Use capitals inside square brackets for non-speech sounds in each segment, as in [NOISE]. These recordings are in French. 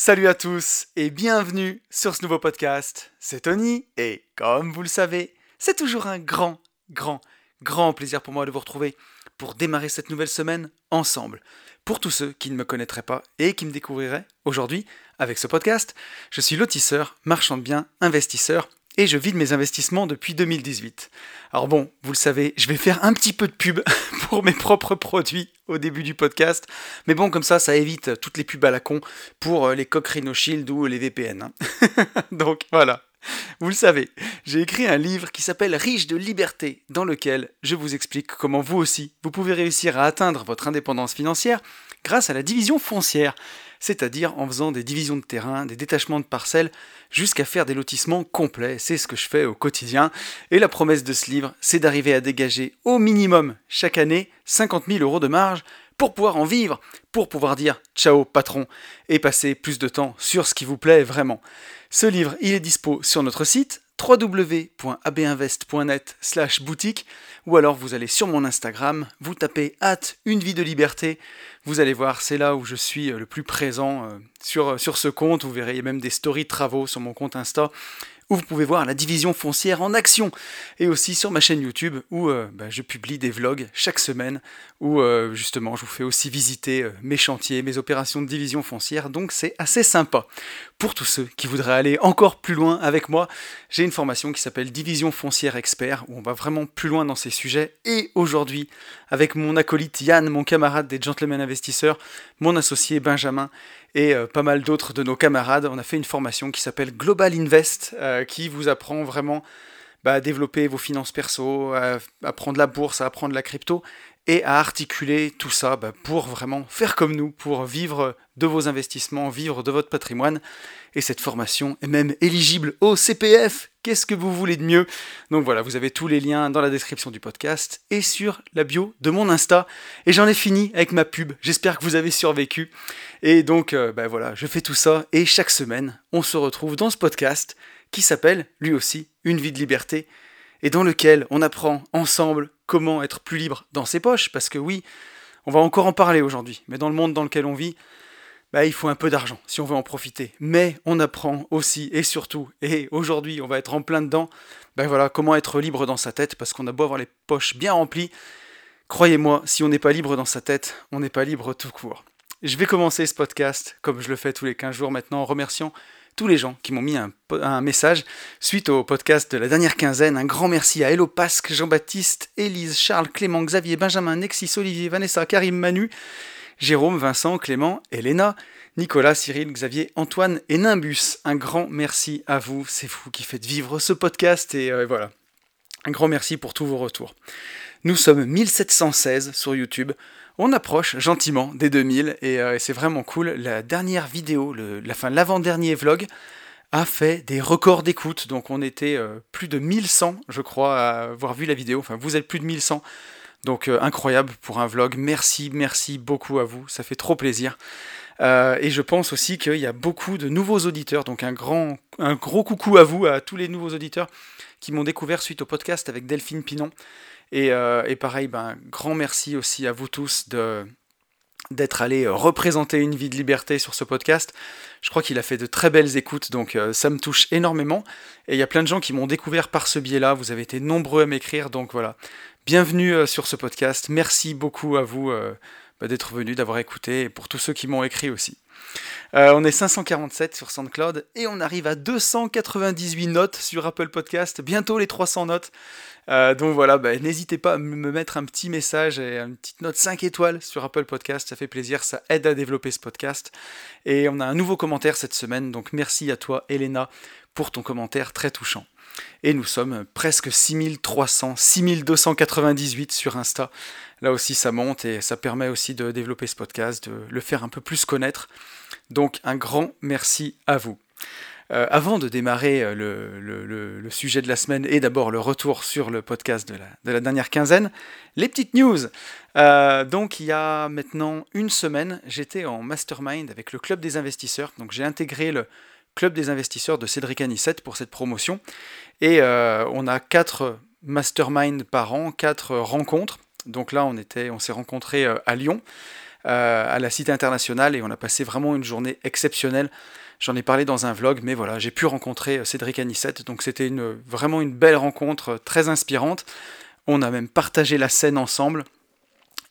Salut à tous et bienvenue sur ce nouveau podcast. C'est Tony et comme vous le savez, c'est toujours un grand, grand, grand plaisir pour moi de vous retrouver pour démarrer cette nouvelle semaine ensemble. Pour tous ceux qui ne me connaîtraient pas et qui me découvriraient aujourd'hui avec ce podcast, je suis lotisseur, marchand de biens, investisseur et je vide mes investissements depuis 2018. Alors bon, vous le savez, je vais faire un petit peu de pub [LAUGHS] pour mes propres produits au début du podcast, mais bon, comme ça, ça évite toutes les pubs à la con pour euh, les Cochrane Shield ou les VPN. hein. [LAUGHS] Donc voilà. Vous le savez, j'ai écrit un livre qui s'appelle Riche de liberté, dans lequel je vous explique comment vous aussi, vous pouvez réussir à atteindre votre indépendance financière grâce à la division foncière, c'est-à-dire en faisant des divisions de terrain, des détachements de parcelles, jusqu'à faire des lotissements complets. C'est ce que je fais au quotidien. Et la promesse de ce livre, c'est d'arriver à dégager au minimum chaque année 50 000 euros de marge pour pouvoir en vivre, pour pouvoir dire ciao patron et passer plus de temps sur ce qui vous plaît vraiment. Ce livre, il est dispo sur notre site www.abinvest.net slash boutique ou alors vous allez sur mon Instagram, vous tapez hâte une vie de liberté, vous allez voir, c'est là où je suis le plus présent euh, sur, sur ce compte, vous verrez même des stories de travaux sur mon compte Insta où vous pouvez voir la division foncière en action, et aussi sur ma chaîne YouTube où euh, bah, je publie des vlogs chaque semaine, où euh, justement je vous fais aussi visiter euh, mes chantiers, mes opérations de division foncière, donc c'est assez sympa. Pour tous ceux qui voudraient aller encore plus loin avec moi, j'ai une formation qui s'appelle Division foncière expert, où on va vraiment plus loin dans ces sujets, et aujourd'hui, avec mon acolyte Yann, mon camarade des Gentlemen Investisseurs, mon associé Benjamin, et euh, pas mal d'autres de nos camarades. On a fait une formation qui s'appelle Global Invest, euh, qui vous apprend vraiment bah, à développer vos finances perso, à apprendre la bourse, à apprendre la crypto, et à articuler tout ça bah, pour vraiment faire comme nous, pour vivre de vos investissements, vivre de votre patrimoine. Et cette formation est même éligible au CPF. Qu'est-ce que vous voulez de mieux? Donc voilà, vous avez tous les liens dans la description du podcast et sur la bio de mon Insta. Et j'en ai fini avec ma pub. J'espère que vous avez survécu. Et donc, euh, bah voilà, je fais tout ça. Et chaque semaine, on se retrouve dans ce podcast qui s'appelle, lui aussi, Une vie de liberté et dans lequel on apprend ensemble comment être plus libre dans ses poches, parce que oui, on va encore en parler aujourd'hui, mais dans le monde dans lequel on vit, bah, il faut un peu d'argent si on veut en profiter. Mais on apprend aussi et surtout, et aujourd'hui on va être en plein dedans, bah voilà, comment être libre dans sa tête, parce qu'on a beau avoir les poches bien remplies, croyez-moi, si on n'est pas libre dans sa tête, on n'est pas libre tout court. Je vais commencer ce podcast, comme je le fais tous les 15 jours maintenant, en remerciant tous les gens qui m'ont mis un, message suite au podcast de la dernière quinzaine. Un grand merci à Hello Pasque, Jean-Baptiste, Élise, Charles, Clément, Xavier, Benjamin, Nexis, Olivier, Vanessa, Karim, Manu, Jérôme, Vincent, Clément, Elena, Nicolas, Cyril, Xavier, Antoine et Nimbus. Un grand merci à vous. C'est vous qui faites vivre ce podcast et euh, voilà. Un grand merci pour tous vos retours. Nous sommes 1716 sur YouTube on approche gentiment des 2000 et, euh, et c'est vraiment cool. La dernière vidéo, la fin, l'avant-dernier vlog a fait des records d'écoute. Donc on était euh, plus de 1100, je crois, à avoir vu la vidéo. Enfin, vous êtes plus de 1100. Donc euh, incroyable pour un vlog. Merci, merci beaucoup à vous. Ça fait trop plaisir. Euh, et je pense aussi qu'il y a beaucoup de nouveaux auditeurs. Donc un grand, un gros coucou à vous, à tous les nouveaux auditeurs qui m'ont découvert suite au podcast avec Delphine Pinon. Et, euh, pareil, ben, grand merci aussi à vous tous de, d'être allés représenter une vie de liberté sur ce podcast. Je crois qu'il a fait de très belles écoutes, donc ça me touche énormément. Et il y a plein de gens qui m'ont découvert par ce biais-là. Vous avez été nombreux à m'écrire, donc voilà. Bienvenue euh, sur ce podcast. Merci beaucoup à vous euh, bah, d'être venus, d'avoir écouté, et pour tous ceux qui m'ont écrit aussi. Euh, on est 547 sur SoundCloud et on arrive à 298 notes sur Apple Podcast, bientôt les 300 notes. Donc voilà, bah, n'hésitez pas à me mettre un petit message et une petite note 5 étoiles sur Apple Podcast, ça fait plaisir, ça aide à développer ce podcast. Et on a un nouveau commentaire cette semaine, donc merci à toi Elena pour ton commentaire très touchant. Et nous sommes presque 6300, 6298 sur Insta. Là aussi ça monte et ça permet aussi de développer ce podcast, de le faire un peu plus connaître. Donc un grand merci à vous. Euh, avant de démarrer euh, le, sujet de la semaine et d'abord le retour sur le podcast de la, de la dernière quinzaine, les petites news. Euh, donc il y a maintenant une semaine, j'étais en mastermind avec le club des investisseurs. Donc j'ai intégré le club des investisseurs de Cédric Anissette pour cette promotion. Et euh, on a quatre mastermind par an, quatre rencontres. Donc là on était, on s'est rencontrés à Lyon à la Cité internationale et on a passé vraiment une journée exceptionnelle. J'en ai parlé dans un vlog, mais voilà, j'ai pu rencontrer Cédric Anissette, donc c'était une, vraiment une belle rencontre, très inspirante. On a même partagé la scène ensemble,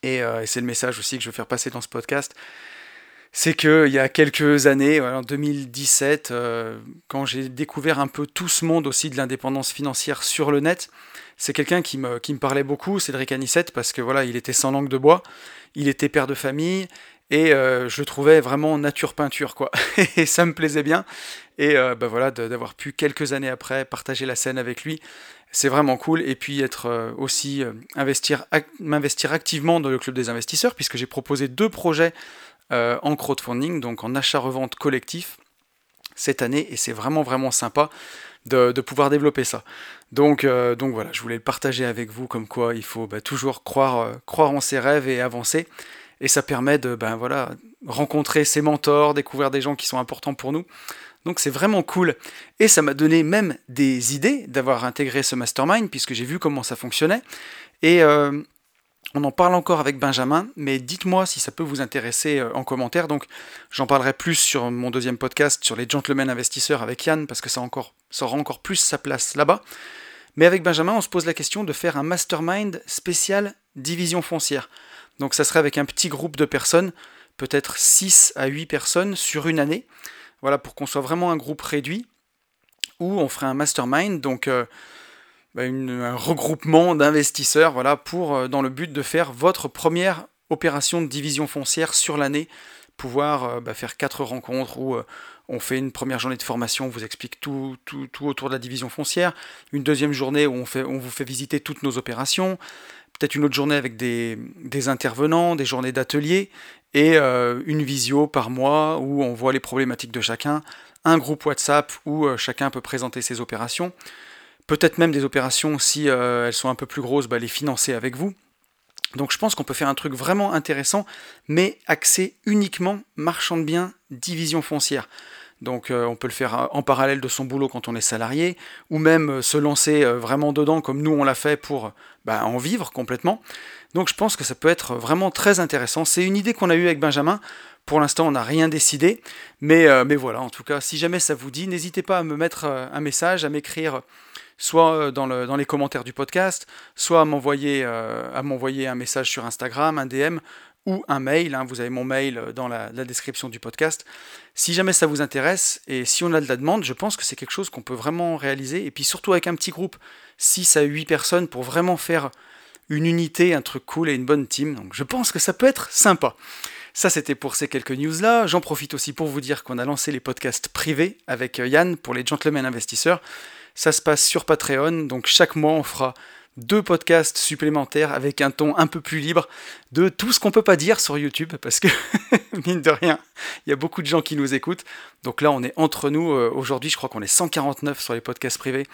et c'est le message aussi que je veux faire passer dans ce podcast c'est qu'il y a quelques années, en 2017, euh, quand j'ai découvert un peu tout ce monde aussi de l'indépendance financière sur le net, c'est quelqu'un qui me, parlait beaucoup, Cédric Anissette, parce que voilà, il était sans langue de bois, il était père de famille, et euh, je trouvais vraiment nature peinture, quoi. [LAUGHS] et ça me plaisait bien. Et euh, bah voilà, d'avoir pu quelques années après partager la scène avec lui, c'est vraiment cool. Et puis être aussi investir, m'investir activement dans le club des investisseurs, puisque j'ai proposé deux projets euh, en crowdfunding, donc en achat-revente collectif cette année, et c'est vraiment vraiment sympa de, pouvoir développer ça. Donc, euh, donc voilà, je voulais le partager avec vous, comme quoi il faut bah, toujours croire, euh, croire en ses rêves et avancer. Et ça permet de ben, voilà, rencontrer ses mentors, découvrir des gens qui sont importants pour nous. Donc c'est vraiment cool. Et ça m'a donné même des idées d'avoir intégré ce mastermind, puisque j'ai vu comment ça fonctionnait. Et on en parle encore avec Benjamin, mais dites-moi si ça peut vous intéresser euh, en commentaire. Donc, j'en parlerai plus sur mon deuxième podcast sur les gentlemen investisseurs avec Yann, parce que ça, encore, ça aura encore plus sa place là-bas. Mais avec Benjamin, on se pose la question de faire un mastermind spécial division foncière. Donc, ça serait avec un petit groupe de personnes, peut-être 6 à 8 personnes sur une année. Voilà, pour qu'on soit vraiment un groupe réduit, où on ferait un mastermind. Donc, euh, bah, un regroupement d'investisseurs pour, euh, dans le but de faire votre première opération de division foncière sur l'année, pouvoir euh, bah, faire quatre rencontres où euh, on fait une première journée de formation, on vous explique tout, autour de la division foncière, une deuxième journée où on, vous fait visiter toutes nos opérations, peut-être une autre journée avec des, intervenants, des journées d'atelier, et une visio par mois où on voit les problématiques de chacun, un groupe WhatsApp où chacun peut présenter ses opérations peut-être même des opérations, si euh, elles sont un peu plus grosses, bah, les financer avec vous. Donc je pense qu'on peut faire un truc vraiment intéressant, mais axé uniquement marchand de biens, division foncière. Donc euh, on peut le faire en parallèle de son boulot quand on est salarié, ou même euh, se lancer vraiment dedans comme nous on l'a fait pour bah, en vivre complètement. Donc je pense que ça peut être vraiment très intéressant. C'est une idée qu'on a eue avec Benjamin. Pour l'instant on n'a rien décidé, mais, mais voilà, en tout cas, si jamais ça vous dit, n'hésitez pas à me mettre un message, à m'écrire soit euh, dans, le, dans, les commentaires du podcast, soit à m'envoyer, euh, un message sur Instagram, un DM ou un mail. Hein. vous avez mon mail euh, dans la, description du podcast. Si jamais ça vous intéresse et si on a de la demande, je pense que c'est quelque chose qu'on peut vraiment réaliser. Et puis surtout avec un petit groupe, 6 à 8 personnes pour vraiment faire une unité, un truc cool et une bonne team. Donc je pense que ça peut être sympa. Ça, c'était pour ces quelques news-là. J'en profite aussi pour vous dire qu'on a lancé les podcasts privés avec Yann pour les gentlemen investisseurs. Ça se passe sur Patreon, donc chaque mois on fera deux podcasts supplémentaires avec un ton un peu plus libre de tout ce qu'on peut pas dire sur YouTube parce que [LAUGHS] mine de rien, il y a beaucoup de gens qui nous écoutent. Donc là, on est entre nous. Euh, aujourd'hui, je crois qu'on est 149 sur les podcasts privés.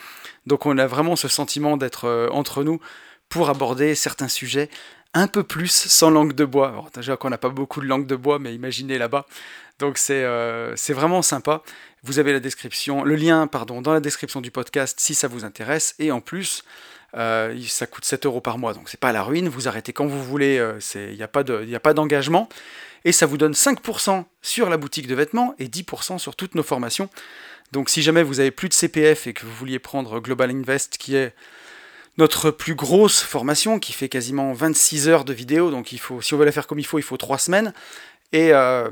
Donc on a vraiment ce sentiment d'être euh, entre nous pour aborder certains sujets un peu plus sans langue de bois. Alors, déjà qu'on n'a pas beaucoup de langue de bois, mais imaginez là-bas. Donc c'est euh, vraiment sympa. Vous avez la description, le lien pardon, dans la description du podcast si ça vous intéresse. Et en plus, euh, ça coûte 7 euros par mois, donc c'est pas la ruine. Vous arrêtez quand vous voulez, euh, il n'y a pas d'engagement. et ça vous donne 5% sur la boutique de vêtements et 10% sur toutes nos formations. Donc si jamais vous avez plus de CPF et que vous vouliez prendre Global Invest, qui est notre plus grosse formation, qui fait quasiment 26 heures de vidéo, donc il faut, si on veut la faire comme il faut, il faut 3 semaines. Et, euh,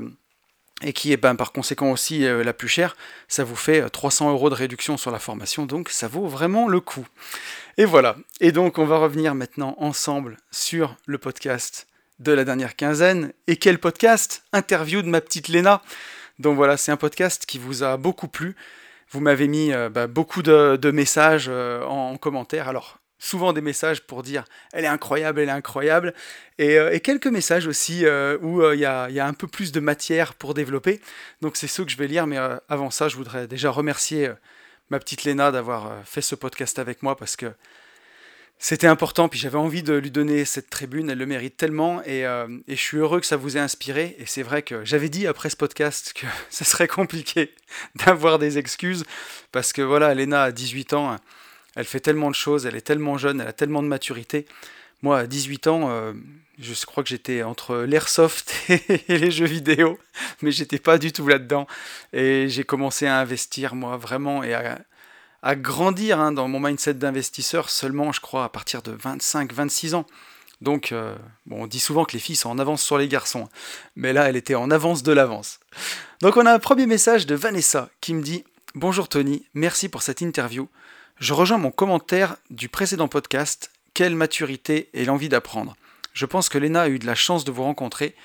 et qui est ben, par conséquent aussi euh, la plus chère, ça vous fait 300 euh, euros de réduction sur la formation, donc ça vaut vraiment le coup. Et voilà, et donc on va revenir maintenant ensemble sur le podcast de la dernière quinzaine. Et quel podcast? Interview de ma petite Léna. Donc voilà, c'est un podcast qui vous a beaucoup plu. Vous m'avez mis euh, ben, beaucoup de, messages en, commentaire. Alors, souvent des messages pour dire elle est incroyable, elle est incroyable, et, euh, quelques messages aussi euh, où euh, il y, a, un peu plus de matière pour développer. Donc c'est ceux que je vais lire, mais avant ça, je voudrais déjà remercier ma petite Léna d'avoir fait ce podcast avec moi parce que c'était important, puis j'avais envie de lui donner cette tribune, elle le mérite tellement, et, et je suis heureux que ça vous ait inspiré, et c'est vrai que j'avais dit après ce podcast que [LAUGHS] ce serait compliqué [LAUGHS] d'avoir des excuses, parce que voilà, Léna a 18 ans, elle fait tellement de choses, elle est tellement jeune, elle a tellement de maturité. Moi, à 18 ans, euh, je crois que j'étais entre l'airsoft [LAUGHS] et les jeux vidéo, mais j'étais pas du tout là-dedans. Et j'ai commencé à investir, moi, vraiment, et à, grandir hein, dans mon mindset d'investisseur seulement, je crois, à partir de 25-26 ans. Donc, euh, on dit souvent que les filles sont en avance sur les garçons, mais là, elle était en avance de l'avance. Donc, on a un premier message de Vanessa qui me dit Bonjour Tony, merci pour cette interview. Je rejoins mon commentaire du précédent podcast quelle maturité et l'envie d'apprendre. Je pense que Lena a eu de la chance de vous rencontrer.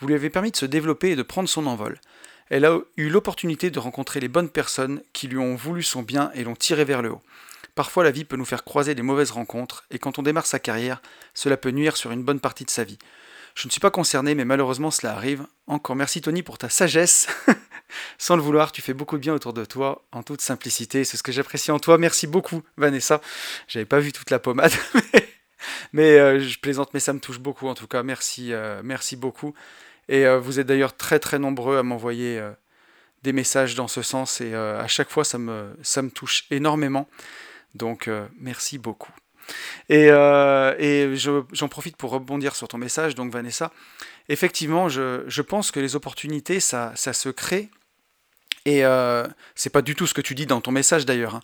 Vous lui avez permis de se développer et de prendre son envol. Elle a eu l'opportunité de rencontrer les bonnes personnes qui lui ont voulu son bien et l'ont tiré vers le haut. Parfois la vie peut nous faire croiser des mauvaises rencontres, et quand on démarre sa carrière, cela peut nuire sur une bonne partie de sa vie. Je ne suis pas concerné, mais malheureusement cela arrive. Encore merci Tony pour ta sagesse. [LAUGHS] Sans le vouloir, tu fais beaucoup de bien autour de toi, en toute simplicité. C'est ce que j'apprécie en toi. Merci beaucoup, Vanessa. J'avais pas vu toute la pommade, [LAUGHS] mais, euh, je plaisante, mais ça me touche beaucoup en tout cas. Merci, euh, beaucoup. Et euh, vous êtes d'ailleurs très très nombreux à m'envoyer des messages dans ce sens, et à chaque fois ça me touche énormément. Donc merci beaucoup. Et, euh, j'en profite pour rebondir sur ton message, donc Vanessa. Effectivement, je, pense que les opportunités, ça, se crée. Et euh, c'est pas du tout ce que tu dis dans ton message d'ailleurs. Hein.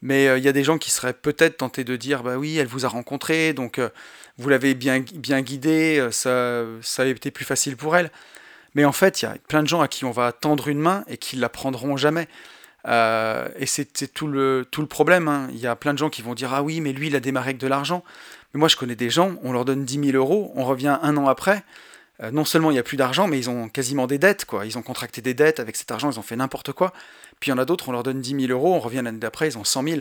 Mais euh, il y a des gens qui seraient peut-être tentés de dire Bah oui, elle vous a rencontré, donc euh, vous l'avez bien, bien guidée, ça, ça a été plus facile pour elle. Mais en fait, il y a plein de gens à qui on va tendre une main et qui la prendront jamais. Euh, et c'est tout le, tout le problème. Hein. Il y a plein de gens qui vont dire Ah oui, mais lui, il a démarré avec de l'argent. Mais moi, je connais des gens, on leur donne 10 000 euros, on revient un an après. Euh, non seulement il n'y a plus d'argent, mais ils ont quasiment des dettes. quoi. Ils ont contracté des dettes, avec cet argent, ils ont fait n'importe quoi. Puis il y en a d'autres, on leur donne 10 000 euros, on revient l'année d'après, ils ont 100 000.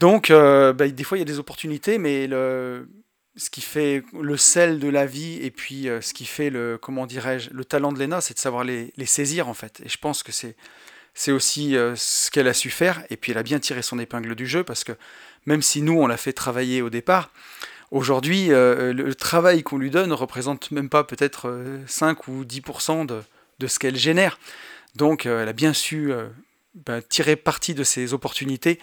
Donc, euh, bah, des fois, il y a des opportunités, mais le, ce qui fait le sel de la vie et puis ce qui fait le, comment dirais-je, le talent de l'ENA, c'est de savoir les, les, saisir en fait. Et je pense que c'est c'est aussi euh, ce qu'elle a su faire, et puis elle a bien tiré son épingle du jeu, parce que même si nous, on l'a fait travailler au départ, aujourd'hui, euh, le travail qu'on lui donne ne représente même pas peut-être 5 euh, ou 10% de, de, ce qu'elle génère. Donc elle a bien su ben, tirer parti de ces opportunités,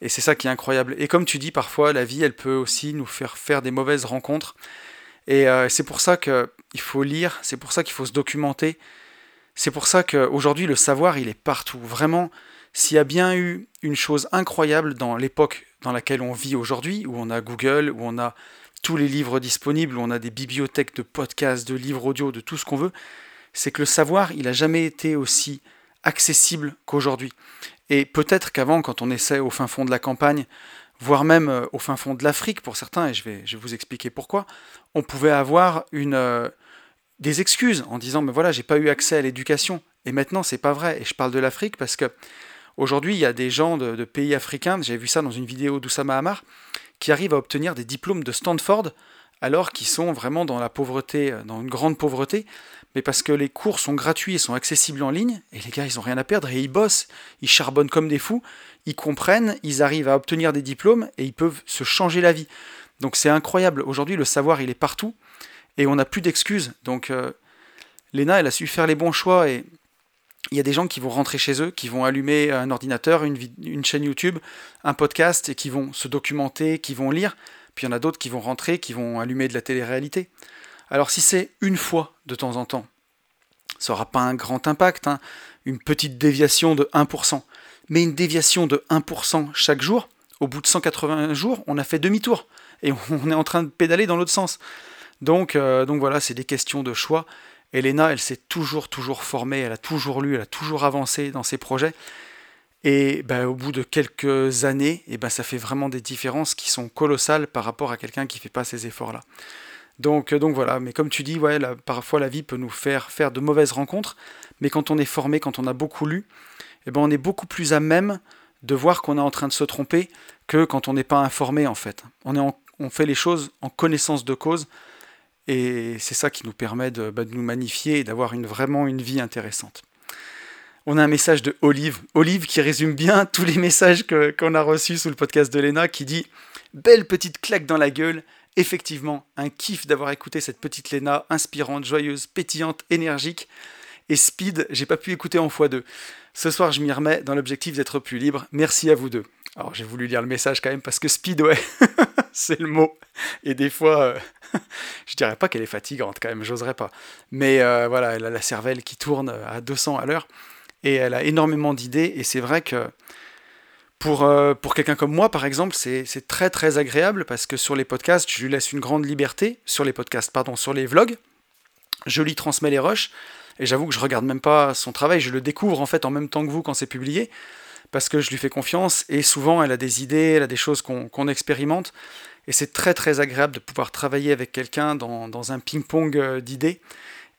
et c'est ça qui est incroyable. Et comme tu dis, parfois, la vie, elle peut aussi nous faire faire des mauvaises rencontres, et c'est pour ça qu'il faut lire, c'est pour ça qu'il faut se documenter, c'est pour ça qu'aujourd'hui, le savoir, il est partout. Vraiment, s'il y a bien eu une chose incroyable dans l'époque dans laquelle on vit aujourd'hui, où on a Google, où on a tous les livres disponibles, où on a des bibliothèques de podcasts, de livres audio, de tout ce qu'on veut, c'est que le savoir, il n'a jamais été aussi accessible qu'aujourd'hui. Et peut-être qu'avant, quand on essaie au fin fond de la campagne, voire même euh, au fin fond de l'Afrique pour certains, et je vais, je vous expliquer pourquoi, on pouvait avoir une, euh, des excuses en disant mais voilà j'ai pas eu accès à l'éducation. Et maintenant c'est pas vrai. Et je parle de l'Afrique parce que aujourd'hui il y a des gens de, pays africains j'ai vu ça dans une vidéo d'Oussama Hamar qui arrivent à obtenir des diplômes de Stanford alors qu'ils sont vraiment dans la pauvreté dans une grande pauvreté. Mais parce que les cours sont gratuits et sont accessibles en ligne et les gars ils ont rien à perdre et ils bossent ils charbonnent comme des fous ils comprennent ils arrivent à obtenir des diplômes et ils peuvent se changer la vie. Donc c'est incroyable. Aujourd'hui le savoir il est partout et on n'a plus d'excuses. Donc euh, Léna, elle a su faire les bons choix et il y a des gens qui vont rentrer chez eux, qui vont allumer un ordinateur, une, une chaîne YouTube, un podcast et qui vont se documenter, qui vont lire. Puis il y en a d'autres qui vont rentrer, qui vont allumer de la télé-réalité. Alors si c'est une fois de temps en temps, ça n'aura pas un grand impact, hein. une petite déviation de 1%. Mais une déviation de 1% chaque jour, au bout de 180 jours, on a fait demi-tour. Et [LAUGHS] on est en train de pédaler dans l'autre sens. Donc, euh, donc voilà, c'est des questions de choix. Elena, elle s'est toujours, toujours formée, elle a toujours lu, elle a toujours avancé dans ses projets. Et ben, au bout de quelques années, et ben, ça fait vraiment des différences qui sont colossales par rapport à quelqu'un qui ne fait pas ces efforts-là. Donc, euh, donc voilà, mais comme tu dis, parfois la vie peut nous faire faire de mauvaises rencontres, mais quand on est formé, quand on a beaucoup lu, ben, on est beaucoup plus à même de voir qu'on est en train de se tromper que quand on n'est pas informé en fait. On fait les choses en connaissance de cause, et c'est ça qui nous permet de, bah, nous magnifier et d'avoir une, vraiment une vie intéressante. On a un message de Olive, Olive qui résume bien [LAUGHS] tous les messages qu'on a reçus sous le podcast de Lena, qui dit Belle petite claque dans la gueule. Effectivement, un kiff d'avoir écouté cette petite Lena, inspirante, joyeuse, pétillante, énergique. Et Speed, j'ai pas pu écouter en x2. Ce soir, je m'y remets dans l'objectif d'être plus libre. Merci à vous deux. Alors, j'ai voulu lire le message quand même parce que Speed, ouais. [LAUGHS] [LAUGHS] c'est le mot. Et des fois, euh, [LAUGHS] je dirais pas qu'elle est fatigante quand même, j'oserais pas. Mais euh, voilà, elle a la cervelle qui tourne à 200 à l'heure et elle a énormément d'idées. Et c'est vrai que pour, euh, pour quelqu'un comme moi, par exemple, c'est très très agréable parce que sur les podcasts, je lui laisse une grande liberté. Sur les podcasts, pardon, sur les vlogs, je lui transmets les rushs. Et j'avoue que je regarde même pas son travail, je le découvre en fait en même temps que vous quand c'est publié, parce que je lui fais confiance, et souvent elle a des idées, elle a des choses qu'on expérimente, et c'est très très agréable de pouvoir travailler avec quelqu'un dans, un ping-pong euh, d'idées.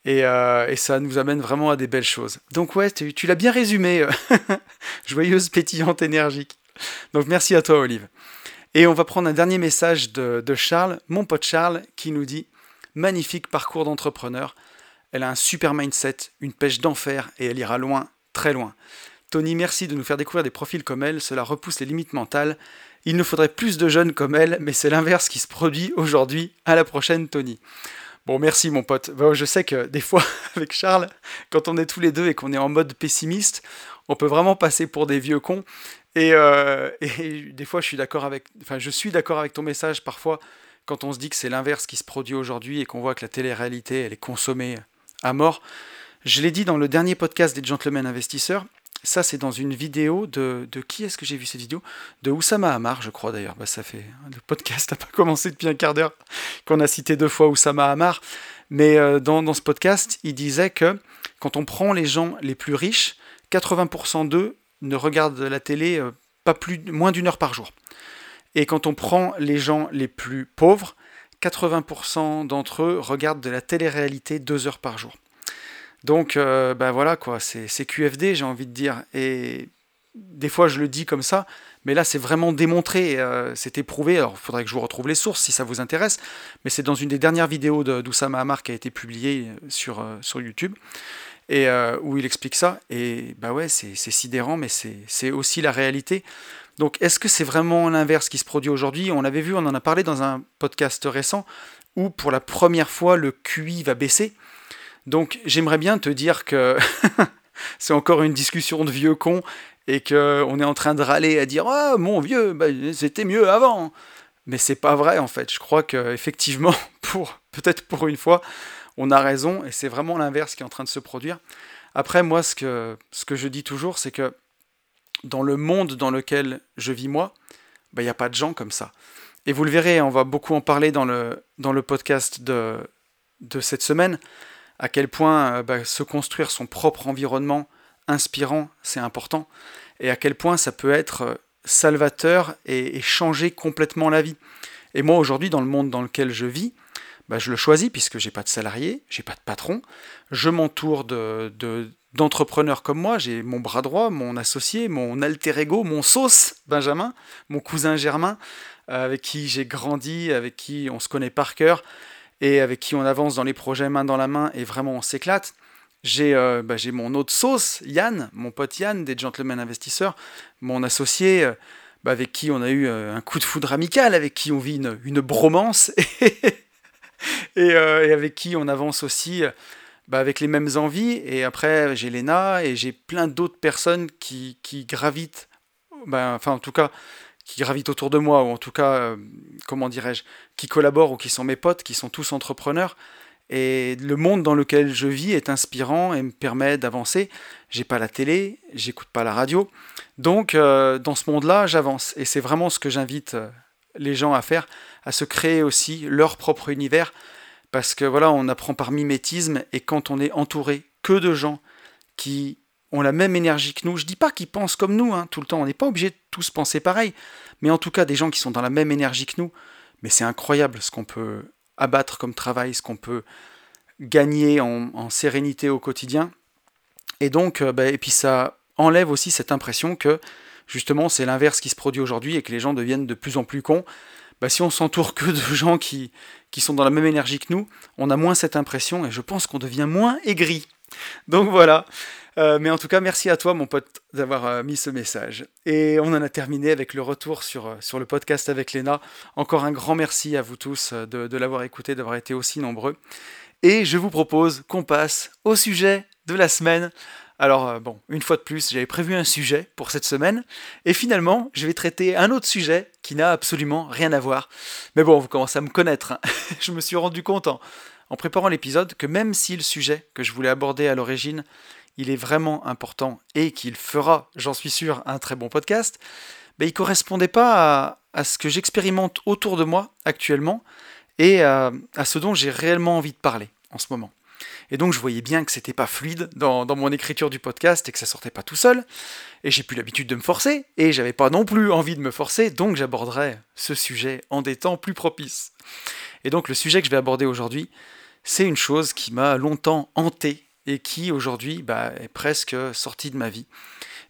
Euh, et, ça nous amène vraiment à des belles choses. Donc ouais, tu, l'as bien résumé, euh, [LAUGHS] joyeuse, pétillante, énergique. Donc merci à toi Olive. Et on va prendre un dernier message de, de Charles, mon pote Charles, qui nous dit Magnifique parcours d'entrepreneur. Elle a un super mindset, une pêche d'enfer et elle ira loin, très loin. Tony, merci de nous faire découvrir des profils comme elle, cela repousse les limites mentales. Il nous faudrait plus de jeunes comme elle, mais c'est l'inverse qui se produit aujourd'hui. À la prochaine, Tony. Bon, merci mon pote. je sais que des fois, [LAUGHS] avec Charles, quand on est tous les deux et qu'on est en mode pessimiste, on peut vraiment passer pour des vieux cons. Et, euh, des fois, je suis d'accord avec, enfin, je suis d'accord avec ton message parfois quand on se dit que c'est l'inverse qui se produit aujourd'hui et qu'on voit que la télé-réalité, elle est consommée à mort. Je l'ai dit dans le dernier podcast des Gentlemen Investisseurs, ça, c'est dans une vidéo de, de qui est-ce que j'ai vu cette vidéo? De Oussama Hamar, je crois d'ailleurs. Bah, ça fait le podcast n'a pas [LAUGHS] commencé depuis un quart d'heure qu'on a cité deux fois Oussama Hamar. Mais euh, dans, dans, ce podcast, il disait que quand on prend les gens les plus riches, 80% d'eux ne regardent la télé euh, pas plus moins d'une heure par jour. Et quand on prend les gens les plus pauvres, 80% d'entre eux regardent de la télé-réalité deux heures par jour. Donc, ben voilà, quoi, c'est QFD, j'ai envie de dire. Et des fois, je le dis comme ça, mais là, c'est vraiment démontré, euh, c'est éprouvé. Alors, il faudrait que je vous retrouve les sources si ça vous intéresse, mais c'est dans une des dernières vidéos d'Oussama Hamar qui a été publiée euh, sur, sur YouTube, et où il explique ça. Et bah ouais, c'est sidérant, mais c'est aussi la réalité. Donc, est-ce que c'est vraiment l'inverse qui se produit aujourd'hui? On l'avait vu, on en a parlé dans un podcast récent, où pour la première fois, le QI va baisser. Donc j'aimerais bien te dire que [LAUGHS] c'est encore une discussion de vieux cons et qu'on est en train de râler à dire Ah mon vieux, bah, c'était mieux avant. Mais c'est pas vrai en fait. Je crois qu'effectivement, [LAUGHS] pour peut-être pour une fois, on a raison et c'est vraiment l'inverse qui est en train de se produire. Après, moi, ce que, que je dis toujours, c'est que dans le monde dans lequel je vis moi, bah, il n'y a pas de gens comme ça. Et vous le verrez, on va beaucoup en parler dans le, podcast de cette semaine à quel point euh, bah, se construire son propre environnement inspirant, c'est important, et à quel point ça peut être euh, salvateur et, changer complètement la vie. Et moi aujourd'hui, dans le monde dans lequel je vis, bah, je le choisis puisque j'ai pas de salarié, j'ai pas de patron, je m'entoure de, d'entrepreneurs comme moi, j'ai mon bras droit, mon associé, mon alter ego, mon sauce, Benjamin, mon cousin Germain, euh, avec qui j'ai grandi, avec qui on se connaît par cœur, et avec qui on avance dans les projets main dans la main et vraiment on s'éclate. J'ai euh, bah, mon autre sauce, Yann, mon pote Yann, des Gentlemen Investisseurs, mon associé, euh, bah, avec qui on a eu euh, un coup de foudre amical, avec qui on vit une, bromance, [LAUGHS] et, avec qui on avance aussi bah, avec les mêmes envies. Et après, j'ai Léna, et j'ai plein d'autres personnes qui, qui gravitent, enfin en tout cas, qui gravitent autour de moi, ou en tout cas, euh, comment dirais-je, qui collaborent ou qui sont mes potes, qui sont tous entrepreneurs. Et le monde dans lequel je vis est inspirant et me permet d'avancer. J'ai pas la télé, j'écoute pas la radio. Donc, euh, dans ce monde-là, j'avance. Et c'est vraiment ce que j'invite euh, les gens à faire, à se créer aussi leur propre univers. Parce que voilà, on apprend par mimétisme. Et quand on est entouré que de gens qui ont la même énergie que nous. Je dis pas qu'ils pensent comme nous hein, tout le temps, on n'est pas obligé de tous penser pareil, mais en tout cas des gens qui sont dans la même énergie que nous. Mais c'est incroyable ce qu'on peut abattre comme travail, ce qu'on peut gagner en, sérénité au quotidien. Et donc, euh, bah, et puis ça enlève aussi cette impression que justement c'est l'inverse qui se produit aujourd'hui et que les gens deviennent de plus en plus cons. Bah, si on s'entoure que de [LAUGHS] gens qui, qui sont dans la même énergie que nous, on a moins cette impression et je pense qu'on devient moins aigri. Donc voilà. Euh, mais en tout cas, merci à toi, mon pote, d'avoir euh, mis ce message. Et on en a terminé avec le retour sur, euh, sur le podcast avec Léna. Encore un grand merci à vous tous de, l'avoir écouté, d'avoir été aussi nombreux. Et je vous propose qu'on passe au sujet de la semaine Alors bon, une fois de plus, j'avais prévu un sujet pour cette semaine, et finalement, je vais traiter un autre sujet qui n'a absolument rien à voir. Mais bon, vous commencez à me connaître. Hein. [LAUGHS] je me suis rendu compte en, préparant l'épisode que même si le sujet que je voulais aborder à l'origine, il est vraiment important et qu'il fera, j'en suis sûr, un très bon podcast, ben, il ne correspondait pas à, ce que j'expérimente autour de moi actuellement et à ce dont j'ai réellement envie de parler en ce moment. Et donc je voyais bien que c'était pas fluide dans, mon écriture du podcast et que ça sortait pas tout seul. Et j'ai plus l'habitude de me forcer, et j'avais pas non plus envie de me forcer, donc j'aborderai ce sujet en des temps plus propices. Et donc le sujet que je vais aborder aujourd'hui, c'est une chose qui m'a longtemps hanté et qui aujourd'hui bah, est presque sortie de ma vie.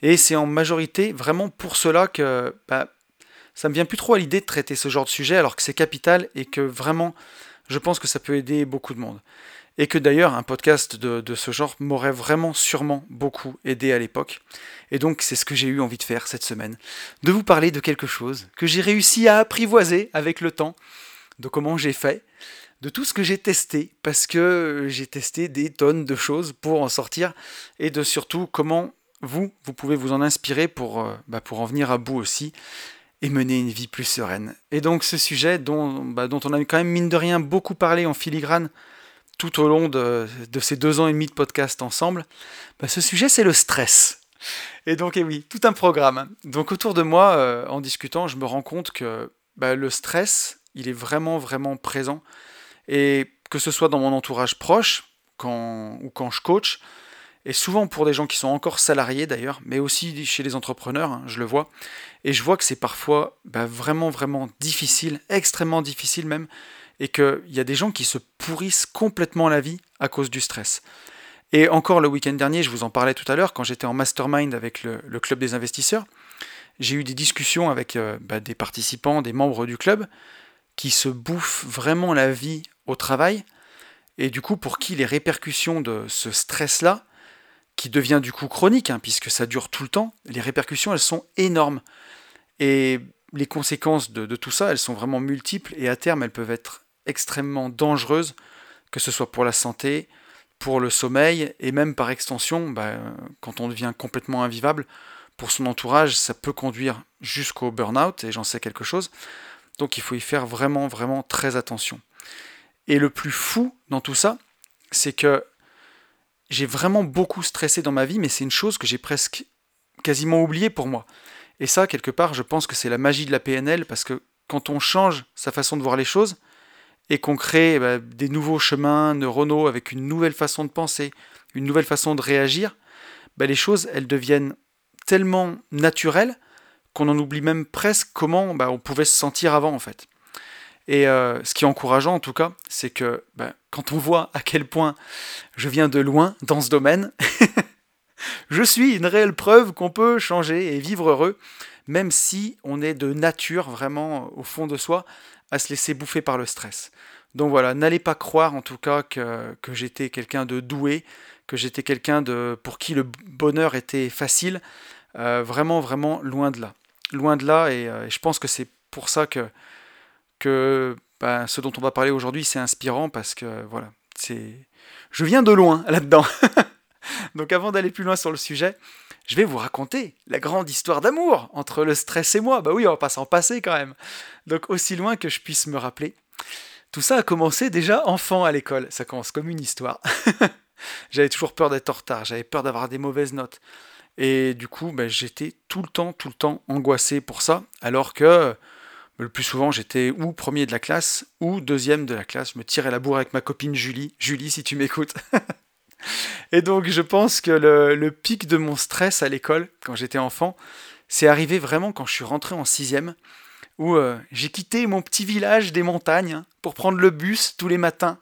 Et c'est en majorité vraiment pour cela que bah, ça me vient plus trop à l'idée de traiter ce genre de sujet alors que c'est capital et que vraiment je pense que ça peut aider beaucoup de monde et que d'ailleurs un podcast de, ce genre m'aurait vraiment sûrement beaucoup aidé à l'époque. Et donc c'est ce que j'ai eu envie de faire cette semaine, de vous parler de quelque chose que j'ai réussi à apprivoiser avec le temps, de comment j'ai fait, de tout ce que j'ai testé, parce que j'ai testé des tonnes de choses pour en sortir, et de surtout comment vous, vous pouvez vous en inspirer pour, euh, bah, en venir à bout aussi et mener une vie plus sereine. Et donc ce sujet dont, bah, on a quand même mine de rien beaucoup parlé en filigrane tout au long de, ces deux ans et demi de podcast ensemble, bah, ce sujet c'est le stress. Et donc, et eh oui, tout un programme. Donc autour de moi, euh, en discutant, je me rends compte que bah, le stress, il est vraiment, vraiment présent. Et que ce soit dans mon entourage proche, quand, ou quand je coach, et souvent pour des gens qui sont encore salariés d'ailleurs, mais aussi chez les entrepreneurs, hein, je le vois. Et je vois que c'est parfois bah, vraiment, vraiment difficile, extrêmement difficile même, et qu'il y a des gens qui se pourrissent complètement la vie à cause du stress. Et encore le week-end dernier, je vous en parlais tout à l'heure, quand j'étais en mastermind avec le, club des investisseurs, j'ai eu des discussions avec euh, bah, des participants, des membres du club, qui se bouffent vraiment la vie au travail, et du coup pour qui les répercussions de ce stress-là, qui devient du coup chronique, hein, puisque ça dure tout le temps, les répercussions elles sont énormes. Et les conséquences de, tout ça, elles sont vraiment multiples et à terme, elles peuvent être extrêmement dangereuse, que ce soit pour la santé, pour le sommeil, et même par extension, bah, quand on devient complètement invivable, pour son entourage, ça peut conduire jusqu'au burn-out, et j'en sais quelque chose. Donc il faut y faire vraiment, vraiment très attention. Et le plus fou dans tout ça, c'est que j'ai vraiment beaucoup stressé dans ma vie, mais c'est une chose que j'ai presque quasiment oubliée pour moi. Et ça, quelque part, je pense que c'est la magie de la PNL, parce que quand on change sa façon de voir les choses, et qu'on crée bah, des nouveaux chemins neuronaux avec une nouvelle façon de penser, une nouvelle façon de réagir, bah, les choses, elles deviennent tellement naturelles qu'on en oublie même presque comment bah, on pouvait se sentir avant en fait. Et euh, ce qui est encourageant en tout cas, c'est que quand on voit à quel point je viens de loin dans ce domaine, [LAUGHS] je suis une réelle preuve qu'on peut changer et vivre heureux, même si on est de nature vraiment au fond de soi à se laisser bouffer par le stress. Donc voilà, n'allez pas croire en tout cas que, j'étais quelqu'un de doué, que j'étais quelqu'un de pour qui le bonheur était facile. Euh, vraiment, vraiment loin de là. Loin de là, et, euh, je pense que c'est pour ça que, ben, ce dont on va parler aujourd'hui, c'est inspirant parce que voilà, c'est. Je viens de loin là-dedans. [LAUGHS] Donc avant d'aller plus loin sur le sujet, je vais vous raconter la grande histoire d'amour entre le stress et moi. Bah oui, on va pas s'en passer quand même. Donc aussi loin que je puisse me rappeler. Tout ça a commencé déjà enfant à l'école. Ça commence comme une histoire. [LAUGHS] j'avais toujours peur d'être en retard, j'avais peur d'avoir des mauvaises notes. Et du coup, bah, j'étais tout le temps, tout le temps angoissé pour ça, alors que le plus souvent j'étais ou premier de la classe ou deuxième de la classe. Je me tirais la bourre avec ma copine Julie. Julie, si tu m'écoutes. [LAUGHS] Et donc je pense que le, pic de mon stress à l'école, quand j'étais enfant, c'est arrivé vraiment quand je suis rentré en sixième, où euh, j'ai quitté mon petit village des montagnes pour prendre le bus tous les matins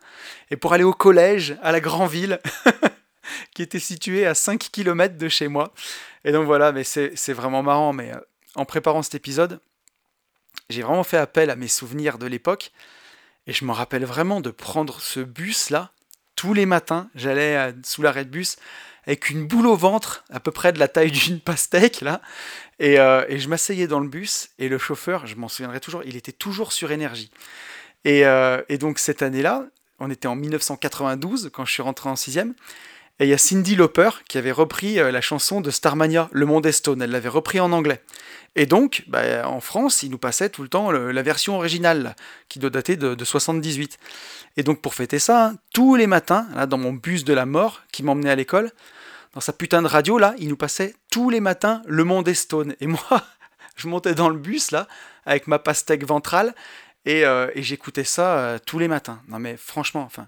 et pour aller au collège à la grande ville, [LAUGHS] qui était située à 5 km de chez moi. Et donc voilà, mais c'est vraiment marrant, mais euh, en préparant cet épisode, j'ai vraiment fait appel à mes souvenirs de l'époque, et je me rappelle vraiment de prendre ce bus-là tous les matins, j'allais sous l'arrêt de bus avec une boule au ventre, à peu près de la taille d'une [LAUGHS] pastèque, là. Euh, et, je m'asseyais dans le bus, et le chauffeur, je m'en souviendrai toujours, il était toujours sur énergie. Et, euh, donc cette année-là, on était en 1992, quand je suis rentré en sixième, Et il y a Cindy Lauper qui avait repris euh, la chanson de Starmania, Le Monde est Stone. Elle l'avait repris en anglais. Et donc, bah, en France, il nous passait tout le temps la version originale, qui doit dater de, 78. Et donc, pour fêter ça, hein, tous les matins, là, dans mon bus de la mort qui m'emmenait à l'école, dans sa putain de radio, là, il nous passait tous les matins Le Monde est Stone. Et moi, [LAUGHS] je montais dans le bus, là, avec ma pastèque ventrale, et, euh, j'écoutais ça euh, tous les matins. Non mais franchement, enfin...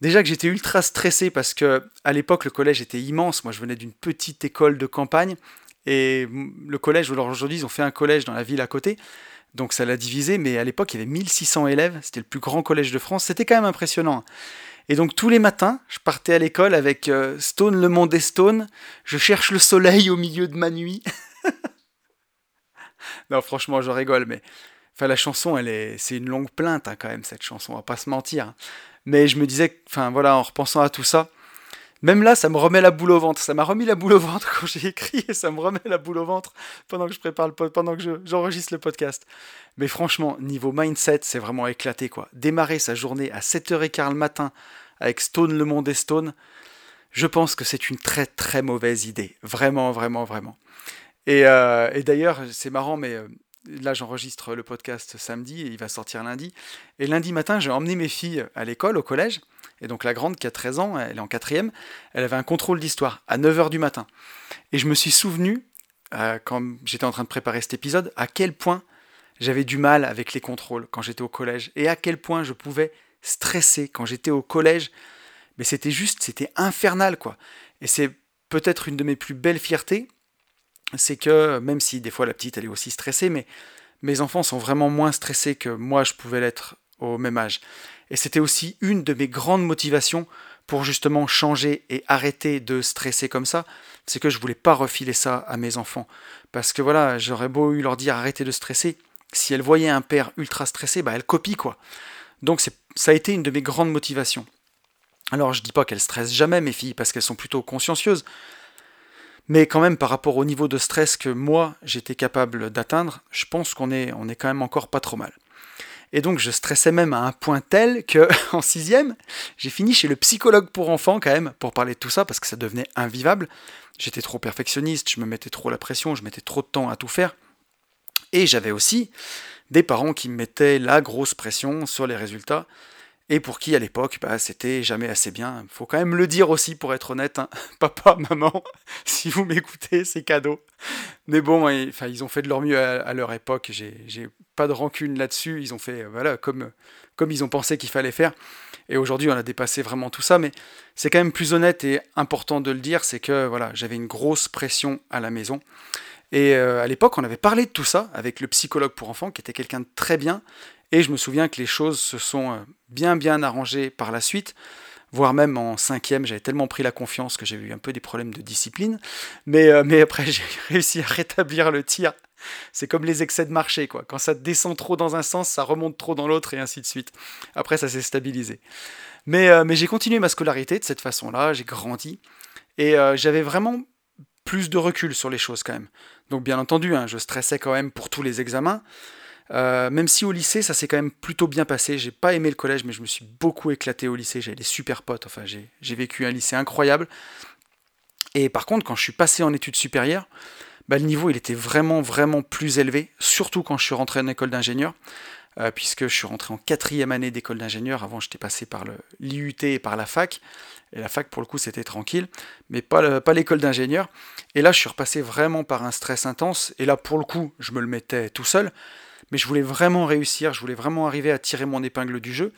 Déjà que j'étais ultra stressé parce que à l'époque le collège était immense. Moi je venais d'une petite école de campagne et le collège, aujourd'hui ils ont fait un collège dans la ville à côté. Donc ça l'a divisé, mais à l'époque il y avait 1600 élèves, c'était le plus grand collège de France, c'était quand même impressionnant. Et donc tous les matins, je partais à l'école avec euh, Stone, le monde est Stone, je cherche le soleil au milieu de ma nuit. [LAUGHS] non, franchement, je rigole, mais enfin, la chanson, elle est, c'est une longue plainte hein, quand même, cette chanson, on va pas se mentir. Mais je me disais, en repensant à tout ça, même là, ça me remet la boule au ventre. Ça m'a remis la boule au ventre quand j'ai écrit et ça me remet la boule au ventre pendant que je prépare le pendant que j'enregistre le podcast. Mais franchement, niveau mindset, c'est vraiment éclaté quoi. Démarrer sa journée à 7h15 le matin avec Stone le monde et Stone, je pense que c'est une très très mauvaise idée. Vraiment, vraiment, vraiment. Et, euh, d'ailleurs, c'est marrant, mais euh, là j'enregistre le podcast samedi et il va sortir lundi. Et lundi matin, j'ai emmené mes filles à l'école, au collège. Et donc la grande qui a 13 ans, elle est en quatrième, elle avait un contrôle d'histoire à 9h du matin. Et je me suis souvenu, euh, quand j'étais en train de préparer cet épisode, à quel point j'avais du mal avec les contrôles quand j'étais au collège. Et à quel point je pouvais stresser quand j'étais au collège. Mais c'était juste, c'était infernal quoi. Et c'est peut-être une de mes plus belles fiertés, c'est que même si des fois la petite elle est aussi stressée, mais mes enfants sont vraiment moins stressés que moi je pouvais l'être au même âge. Et c'était aussi une de mes grandes motivations pour justement changer et arrêter de stresser comme ça, c'est que je voulais pas refiler ça à mes enfants. Parce que voilà, j'aurais beau eu leur dire arrêtez de stresser, si elles voyaient un père ultra stressé, bah elles copient quoi. Donc ça a été une de mes grandes motivations. Alors je dis pas qu'elles stressent jamais mes filles parce qu'elles sont plutôt consciencieuses, mais quand même par rapport au niveau de stress que moi j'étais capable d'atteindre, je pense qu'on est, on est quand même encore pas trop mal. Et donc je stressais même à un point tel que [LAUGHS] en sixième, j'ai fini chez le psychologue pour enfants quand même pour parler de tout ça parce que ça devenait invivable. J'étais trop perfectionniste, je me mettais trop la pression, je mettais trop de temps à tout faire. Et j'avais aussi des parents qui me mettaient la grosse pression sur les résultats et pour qui à l'époque bah, c'était jamais assez bien. Faut quand même le dire aussi pour être honnête, hein. [LAUGHS] papa, maman, [LAUGHS] si vous m'écoutez, c'est cadeau. Mais bon, ils ont fait de leur mieux à, leur époque, j'ai pas de rancune là-dessus, ils ont fait euh, voilà comme, comme ils ont pensé qu'il fallait faire. Et aujourd'hui, on a dépassé vraiment tout ça, mais c'est quand même plus honnête et important de le dire, c'est que voilà, j'avais une grosse pression à la maison. Et euh, à l'époque, on avait parlé de tout ça avec le psychologue pour enfants, qui était quelqu'un de très bien, et je me souviens que les choses se sont euh, bien bien arrangées par la suite, voire même en cinquième, j'avais tellement pris la confiance que j'ai eu un peu des problèmes de discipline. Mais, euh, mais après, [LAUGHS] j'ai réussi à rétablir le tir. C'est comme les excès de marché, quoi. Quand ça descend trop dans un sens, ça remonte trop dans l'autre, et ainsi de suite. Après, ça s'est stabilisé. Mais, mais j'ai continué ma scolarité de cette façon-là, j'ai grandi. Et j'avais vraiment plus de recul sur les choses quand même. Donc bien entendu, hein, je stressais quand même pour tous les examens. Euh, même si au lycée, ça s'est quand même plutôt bien passé. J'ai pas aimé le collège, mais je me suis beaucoup éclaté au lycée. J'avais des super potes. Enfin, j'ai vécu un lycée incroyable. Et par contre, quand je suis passé en études supérieures, bah, le niveau il était vraiment vraiment plus élevé, surtout quand je suis rentré en école d'ingénieur, euh, puisque je suis rentré en quatrième année d'école d'ingénieur. Avant, j'étais passé par l'IUT et par la fac. Et la fac, pour le coup, c'était tranquille, mais pas l'école d'ingénieur. Et là, je suis repassé vraiment par un stress intense. Et là, pour le coup, je me le mettais tout seul mais je voulais vraiment réussir, je voulais vraiment arriver à tirer mon épingle du jeu.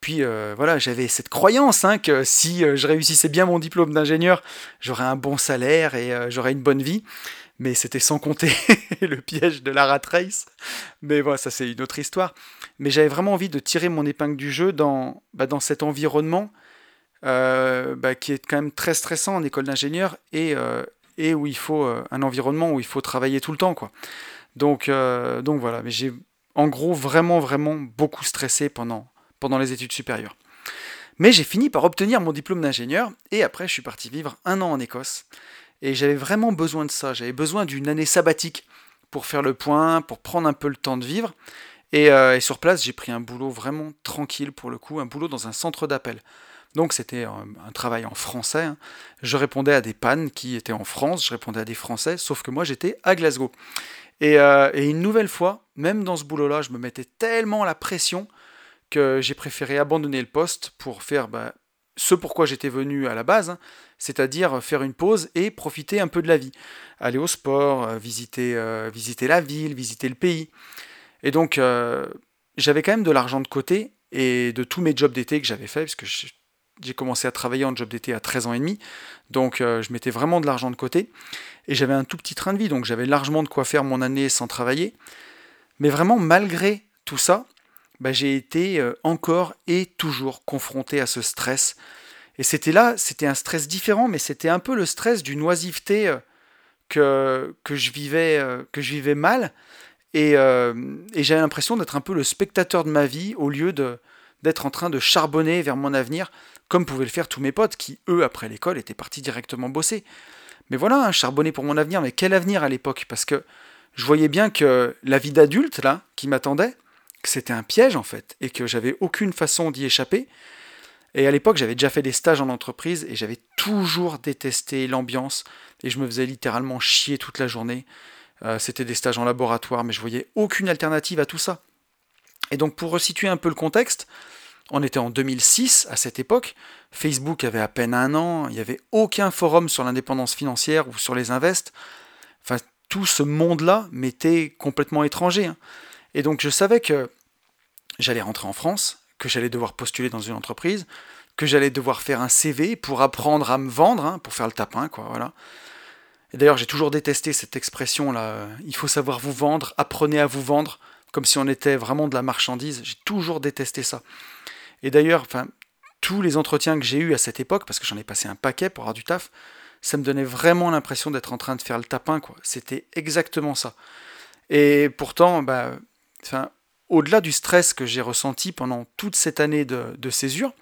Puis euh, voilà, j'avais cette croyance hein, que si euh, je réussissais bien mon diplôme d'ingénieur, j'aurais un bon salaire et j'aurais une bonne vie. Mais c'était sans compter [LAUGHS] le piège de la rat. Mais voilà, ça c'est une autre histoire. Mais j'avais vraiment envie de tirer mon épingle du jeu dans, bah, dans cet environnement bah, qui est quand même très stressant en école d'ingénieur et, et où il faut un environnement où il faut travailler tout le temps. quoi. Donc, euh, donc voilà, mais j'ai en gros vraiment vraiment beaucoup stressé pendant, pendant les études supérieures. Mais j'ai fini par obtenir mon diplôme d'ingénieur et après je suis parti vivre un an en Écosse. Et j'avais vraiment besoin de ça, j'avais besoin d'une année sabbatique pour faire le point, pour prendre un peu le temps de vivre. Et, euh, sur place, j'ai pris un boulot vraiment tranquille pour le coup, un boulot dans un centre d'appel. Donc c'était un, travail en français. Hein. Je répondais à des pannes qui étaient en France, je répondais à des Français, sauf que moi j'étais à Glasgow. Et, euh, et, une nouvelle fois, même dans ce boulot-là, je me mettais tellement la pression que j'ai préféré abandonner le poste pour faire bah, ce pourquoi j'étais venu à la base, hein, c'est-à-dire faire une pause et profiter un peu de la vie. Aller au sport, euh, visiter, euh, visiter la ville, visiter le pays. Et donc, euh, j'avais quand même de l'argent de côté et de tous mes jobs d'été que j'avais fait, parce que j'ai commencé à travailler en job d'été à 13 ans et demi, donc je mettais vraiment de l'argent de côté. Et j'avais un tout petit train de vie, donc j'avais largement de quoi faire mon année sans travailler. Mais vraiment, malgré tout ça, bah, j'ai été euh, encore et toujours confronté à ce stress. Et c'était là, c'était un stress différent, mais c'était un peu le stress d'une oisiveté euh, que, que, je vivais, euh, que je vivais mal. Et, et j'avais l'impression d'être un peu le spectateur de ma vie au lieu de, d'être en train de charbonner vers mon avenir, comme pouvaient le faire tous mes potes qui, eux, après l'école, étaient partis directement bosser. Mais voilà, un charbonner pour mon avenir, mais quel avenir à l'époque? Parce que je voyais bien que la vie d'adulte, là, qui m'attendait, c'était un piège en fait, et que j'avais aucune façon d'y échapper. Et à l'époque, j'avais déjà fait des stages en entreprise et j'avais toujours détesté l'ambiance et je me faisais littéralement chier toute la journée. Euh, c'était des stages en laboratoire, mais je voyais aucune alternative à tout ça. Et donc, pour resituer un peu le contexte, on était en 2006 à cette époque. Facebook avait à peine un an. Il n'y avait aucun forum sur l'indépendance financière ou sur les invests. Enfin, tout ce monde-là m'était complètement étranger. Hein. Et donc, je savais que j'allais rentrer en France, que j'allais devoir postuler dans une entreprise, que j'allais devoir faire un CV pour apprendre à me vendre, hein, pour faire le tapin, quoi, voilà. Et d'ailleurs, j'ai toujours détesté cette expression-là, il faut savoir vous vendre, apprenez à vous vendre, comme si on était vraiment de la marchandise. J'ai toujours détesté ça. Et d'ailleurs, enfin, tous les entretiens que j'ai eus à cette époque, parce que j'en ai passé un paquet pour avoir du taf, ça me donnait vraiment l'impression d'être en train de faire le tapin, quoi. C'était exactement ça. Et pourtant, bah, enfin, au-delà du stress que j'ai ressenti pendant toute cette année de, césure,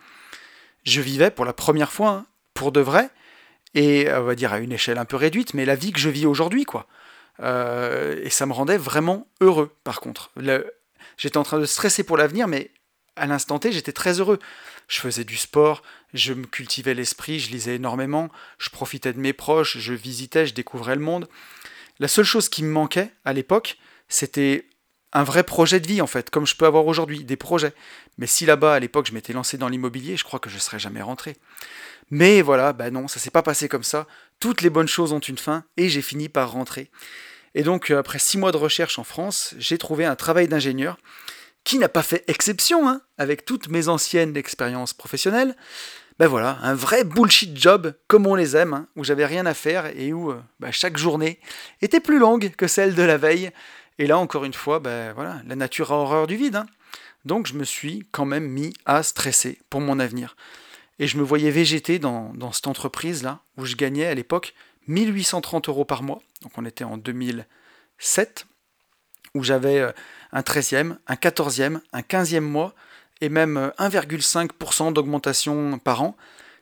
je vivais pour la première fois, hein, pour de vrai, et on va dire à une échelle un peu réduite, mais la vie que je vis aujourd'hui, quoi. Euh, et ça me rendait vraiment heureux, par contre. J'étais en train de stresser pour l'avenir, mais à l'instant T, j'étais très heureux. Je faisais du sport, je me cultivais l'esprit, je lisais énormément, je profitais de mes proches, je visitais, je découvrais le monde. La seule chose qui me manquait à l'époque, c'était un vrai projet de vie en fait, comme je peux avoir aujourd'hui, des projets. Mais si là-bas, à l'époque, je m'étais lancé dans l'immobilier, je crois que je ne serais jamais rentré. Mais voilà, bah non, ça s'est pas passé comme ça. Toutes les bonnes choses ont une fin et j'ai fini par rentrer. Et donc, euh, après six mois de recherche en France, j'ai trouvé un travail d'ingénieur qui n'a pas fait exception, hein, avec toutes mes anciennes expériences professionnelles. Ben voilà, un vrai bullshit job comme on les aime, hein, où j'avais rien à faire et où euh, bah, chaque journée était plus longue que celle de la veille. Et là, encore une fois, ben, voilà, la nature a horreur du vide. Hein. Donc je me suis quand même mis à stresser pour mon avenir. Et je me voyais végéter dans, cette entreprise-là, où je gagnais à l'époque 1830 euros par mois. Donc on était en 2007, où j'avais euh, un 13e, un 14e, un 15e mois, et même 1,5% euh, d'augmentation par an,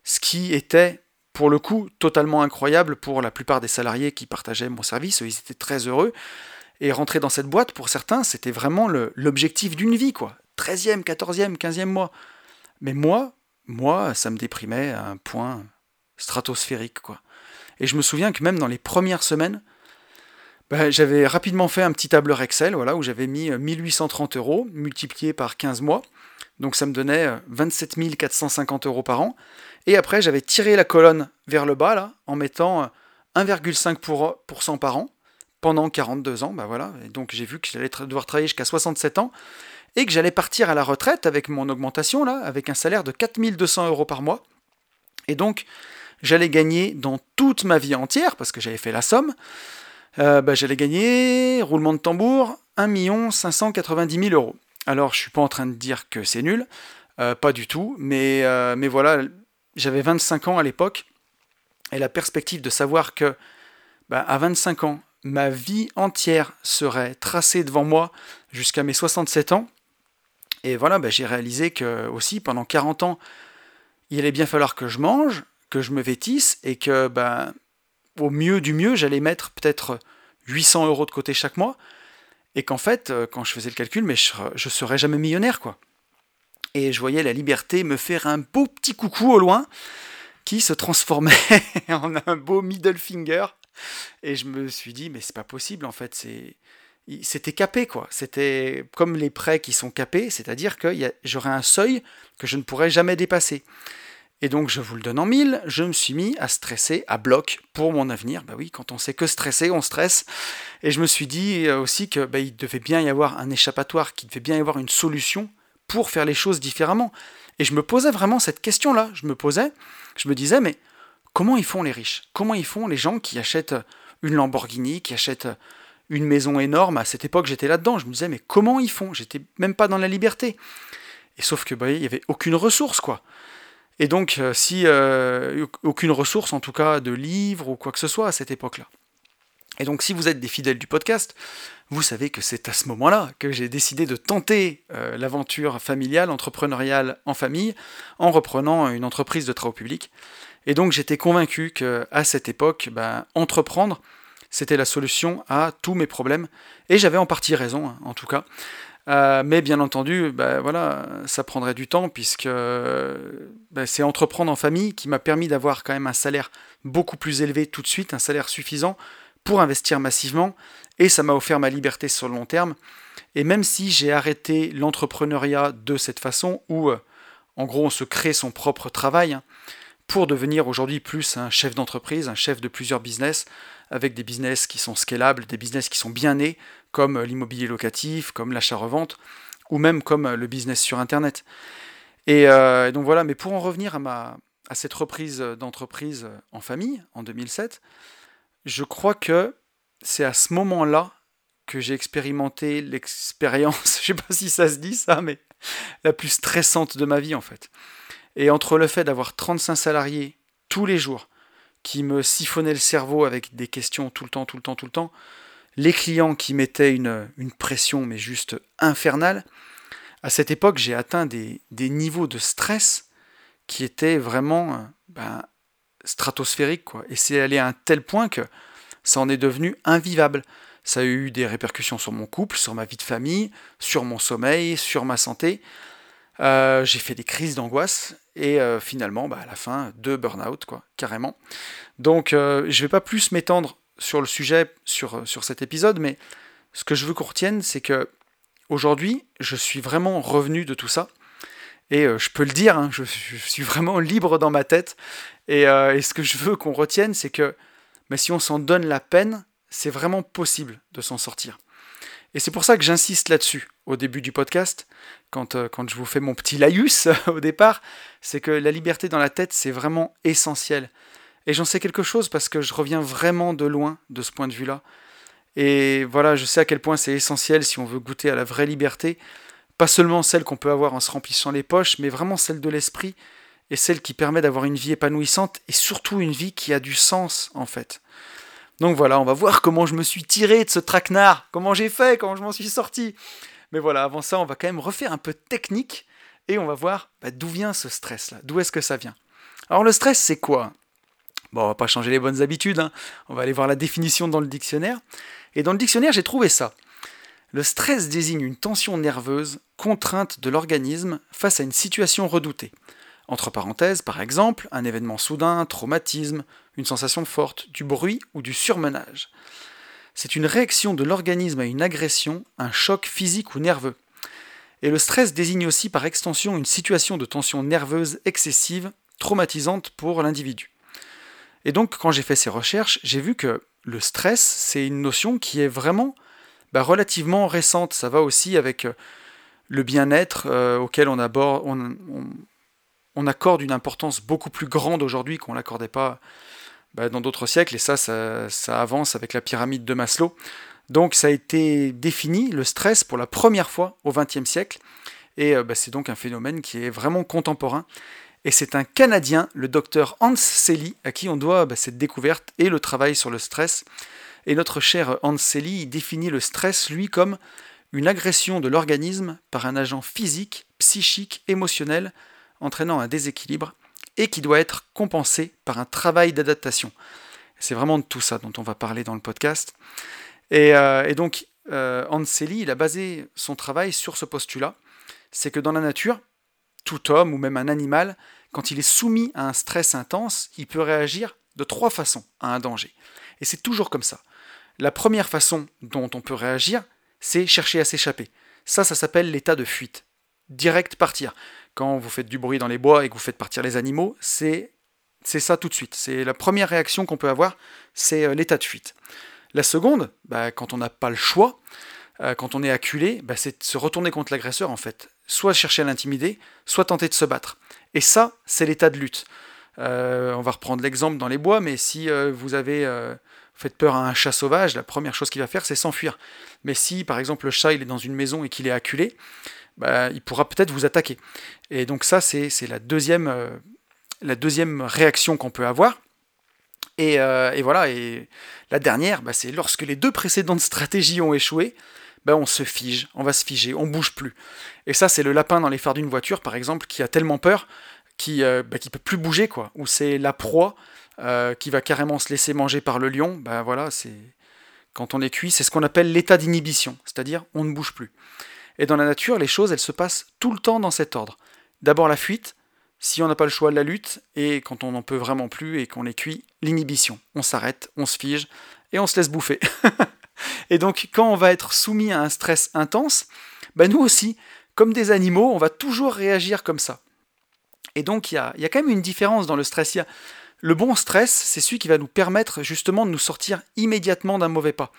ce qui était pour le coup totalement incroyable pour la plupart des salariés qui partageaient mon service, ils étaient très heureux. Et rentrer dans cette boîte, pour certains, c'était vraiment l'objectif d'une vie, quoi. 13e, 14e, 15e mois. Mais moi, moi, ça me déprimait à un point stratosphérique, quoi. Et je me souviens que même dans les premières semaines, bah, j'avais rapidement fait un petit tableur Excel, voilà, où j'avais mis 1830 euh, euros multiplié par 15 mois. Donc ça me donnait 27 euh, 450 euros par an. Et après, j'avais tiré la colonne vers le bas, en mettant 1,5% euh, par an pendant 42 ans, bah voilà, et donc j'ai vu que j'allais devoir travailler jusqu'à 67 ans, et que j'allais partir à la retraite avec mon augmentation, là, avec un salaire de 4200 euros par mois, et donc j'allais gagner dans toute ma vie entière, parce que j'avais fait la somme, euh, bah, j'allais gagner, roulement de tambour, 1 590 000 euros. Alors je suis pas en train de dire que c'est nul, euh, pas du tout, mais, euh, mais voilà, j'avais 25 ans à l'époque, et la perspective de savoir que bah, à 25 ans, ma vie entière serait tracée devant moi jusqu'à mes 67 ans. Et voilà, ben, j'ai réalisé que aussi pendant 40 ans, il allait bien falloir que je mange, que je me vêtisse et que ben, au mieux du mieux, j'allais mettre peut-être 800 euros de côté chaque mois. Et qu'en fait, euh, quand je faisais le calcul, mais je, ne serais jamais millionnaire, quoi. et je voyais la liberté me faire un beau petit coucou au loin qui se transformait [LAUGHS] en un beau middle finger. Et je me suis dit, mais c'est pas possible en fait, c'est c'était capé quoi. C'était comme les prêts qui sont capés, c'est-à-dire que j'aurais un seuil que je ne pourrais jamais dépasser. Et donc je vous le donne en mille, je me suis mis à stresser à bloc pour mon avenir. Bah oui, quand on sait que stresser, on stresse. Et je me suis dit euh, aussi que bah, il devait bien y avoir un échappatoire, qu'il devait bien y avoir une solution pour faire les choses différemment. Et je me posais vraiment cette question-là. Je me posais, je me disais, mais comment ils font les riches? Comment ils font les gens qui achètent une Lamborghini, qui achètent une maison énorme? À cette époque, j'étais là-dedans. Je me disais, mais comment ils font? J'étais même pas dans la liberté. Et sauf que bah, il y avait aucune ressource, quoi. Et donc, euh, si euh, aucune ressource, en tout cas de livres ou quoi que ce soit à cette époque-là. Et donc, si vous êtes des fidèles du podcast, vous savez que c'est à ce moment-là que j'ai décidé de tenter euh, l'aventure familiale, entrepreneuriale en famille, en reprenant une entreprise de travaux publics. Et donc, j'étais convaincu qu'à cette époque, ben, entreprendre, c'était la solution à tous mes problèmes. Et j'avais en partie raison, hein, en tout cas. Euh, mais bien entendu, bah, voilà, ça prendrait du temps puisque bah, c'est entreprendre en famille qui m'a permis d'avoir quand même un salaire beaucoup plus élevé tout de suite, un salaire suffisant pour investir massivement et ça m'a offert ma liberté sur le long terme. Et même si j'ai arrêté l'entrepreneuriat de cette façon où euh, en gros on se crée son propre travail hein, pour devenir aujourd'hui plus un chef d'entreprise, un chef de plusieurs business, avec des business qui sont scalables, des business qui sont bien nés, comme l'immobilier locatif, comme l'achat-revente, ou même comme le business sur Internet. Euh, et, donc voilà, mais pour en revenir à, ma, à cette reprise d'entreprise en famille, en 2007, je crois que c'est à ce moment-là que j'ai expérimenté l'expérience, [LAUGHS] je sais pas si ça se dit ça, mais la plus stressante de ma vie en fait. Et entre le fait d'avoir 35 salariés tous les jours, qui me siphonnait le cerveau avec des questions tout le temps, tout le temps, tout le temps, les clients qui mettaient une, pression mais juste infernale. À cette époque, j'ai atteint des, niveaux de stress qui étaient vraiment euh, ben, stratosphériques. Quoi. Et c'est allé à un tel point que ça en est devenu invivable. Ça a eu des répercussions sur mon couple, sur ma vie de famille, sur mon sommeil, sur ma santé. Euh, j'ai fait des crises d'angoisse et euh, finalement, bah, à la fin, deux burn-out, quoi, carrément. Donc, euh, je ne vais pas plus m'étendre sur le sujet sur, sur cet épisode, mais ce que je veux qu'on retienne, c'est que aujourd'hui, je suis vraiment revenu de tout ça. Et je peux le dire, hein, je, suis vraiment libre dans ma tête. Et, et ce que je veux qu'on retienne, c'est que mais si on s'en donne la peine, c'est vraiment possible de s'en sortir. Et c'est pour ça que j'insiste là-dessus au début du podcast, quand, euh, quand je vous fais mon petit laïus [LAUGHS] au départ, c'est que la liberté dans la tête, c'est vraiment essentiel. Et j'en sais quelque chose parce que je reviens vraiment de loin de ce point de vue-là. Et voilà, je sais à quel point c'est essentiel si on veut goûter à la vraie liberté, pas seulement celle qu'on peut avoir en se remplissant les poches, mais vraiment celle de l'esprit et celle qui permet d'avoir une vie épanouissante et surtout une vie qui a du sens en fait. Donc voilà, on va voir comment je me suis tiré de ce traquenard, comment j'ai fait, comment je m'en suis sorti. Mais voilà, avant ça, on va quand même refaire un peu de technique et on va voir bah, d'où vient ce stress-là, d'où est-ce que ça vient? Alors le stress, c'est quoi? Bon, on va pas changer les bonnes habitudes, hein. on va aller voir la définition dans le dictionnaire. Et dans le dictionnaire, j'ai trouvé ça. Le stress désigne une tension nerveuse, contrainte de l'organisme face à une situation redoutée. Entre parenthèses, par exemple, un événement soudain, un traumatisme, une sensation forte, du bruit ou du surmenage. C'est une réaction de l'organisme à une agression, un choc physique ou nerveux. Et le stress désigne aussi par extension une situation de tension nerveuse excessive, traumatisante pour l'individu. Et donc quand j'ai fait ces recherches, j'ai vu que le stress, c'est une notion qui est vraiment bah, relativement récente. Ça va aussi avec euh, le bien-être euh, auquel on, on accorde une importance beaucoup plus grande aujourd'hui qu'on ne l'accordait pas bah, dans d'autres siècles, et ça, ça, avance avec la pyramide de Maslow. Donc ça a été défini, le stress, pour la première fois au XXe siècle, et euh, bah, c'est donc un phénomène qui est vraiment contemporain. Et c'est un Canadien, le docteur Hans Selye, à qui on doit bah, cette découverte et le travail sur le stress. Et notre cher Hans Selye définit le stress, lui, comme une agression de l'organisme par un agent physique, psychique, émotionnel, entraînant un déséquilibre et qui doit être compensé par un travail d'adaptation. C'est vraiment de tout ça dont on va parler dans le podcast. Et, euh, donc, euh, Anseli, il a basé son travail sur ce postulat, c'est que dans la nature, tout homme ou même un animal, quand il est soumis à un stress intense, il peut réagir de trois façons à un danger. Et c'est toujours comme ça. La première façon dont on peut réagir, c'est chercher à s'échapper. Ça, ça s'appelle l'état de fuite. Direct partir. Quand vous faites du bruit dans les bois et que vous faites partir les animaux, c'est ça tout de suite. C'est la première réaction qu'on peut avoir, c'est euh, l'état de fuite. La seconde, bah, quand on n'a pas le choix, euh, quand on est acculé, bah, c'est de se retourner contre l'agresseur en fait. Soit chercher à l'intimider, soit tenter de se battre. Et ça, c'est l'état de lutte. Euh, on va reprendre l'exemple dans les bois, mais si vous avez fait peur à un chat sauvage, la première chose qu'il va faire, c'est s'enfuir. Mais si, par exemple, le chat il est dans une maison et qu'il est acculé, bah, il pourra peut-être vous attaquer. Et donc ça, c'est la deuxième la deuxième réaction qu'on peut avoir. Euh, et, voilà, et la dernière, bah, c'est lorsque les deux précédentes stratégies ont échoué, bah, on se fige, on va se figer, on bouge plus. Et ça, c'est le lapin dans les phares d'une voiture, par exemple, qui a tellement peur qu'il ne euh, bah, peut plus bouger, quoi. Ou c'est la proie euh, qui va carrément se laisser manger par le lion. Voilà, c'est quand on est cuit, c'est ce qu'on appelle l'état d'inhibition, c'est-à-dire on ne bouge plus. Et dans la nature, les choses, elles se passent tout le temps dans cet ordre. D'abord la fuite, si on n'a pas le choix de la lutte, et quand on n'en peut vraiment plus et qu'on est cuit, l'inhibition. On s'arrête, on se fige, et on se laisse bouffer. [LAUGHS] et donc quand on va être soumis à un stress intense, bah nous aussi, comme des animaux, on va toujours réagir comme ça. Et donc il y a, y a, quand même une différence dans le stress. le bon stress, c'est celui qui va nous permettre justement de nous sortir immédiatement d'un mauvais pas.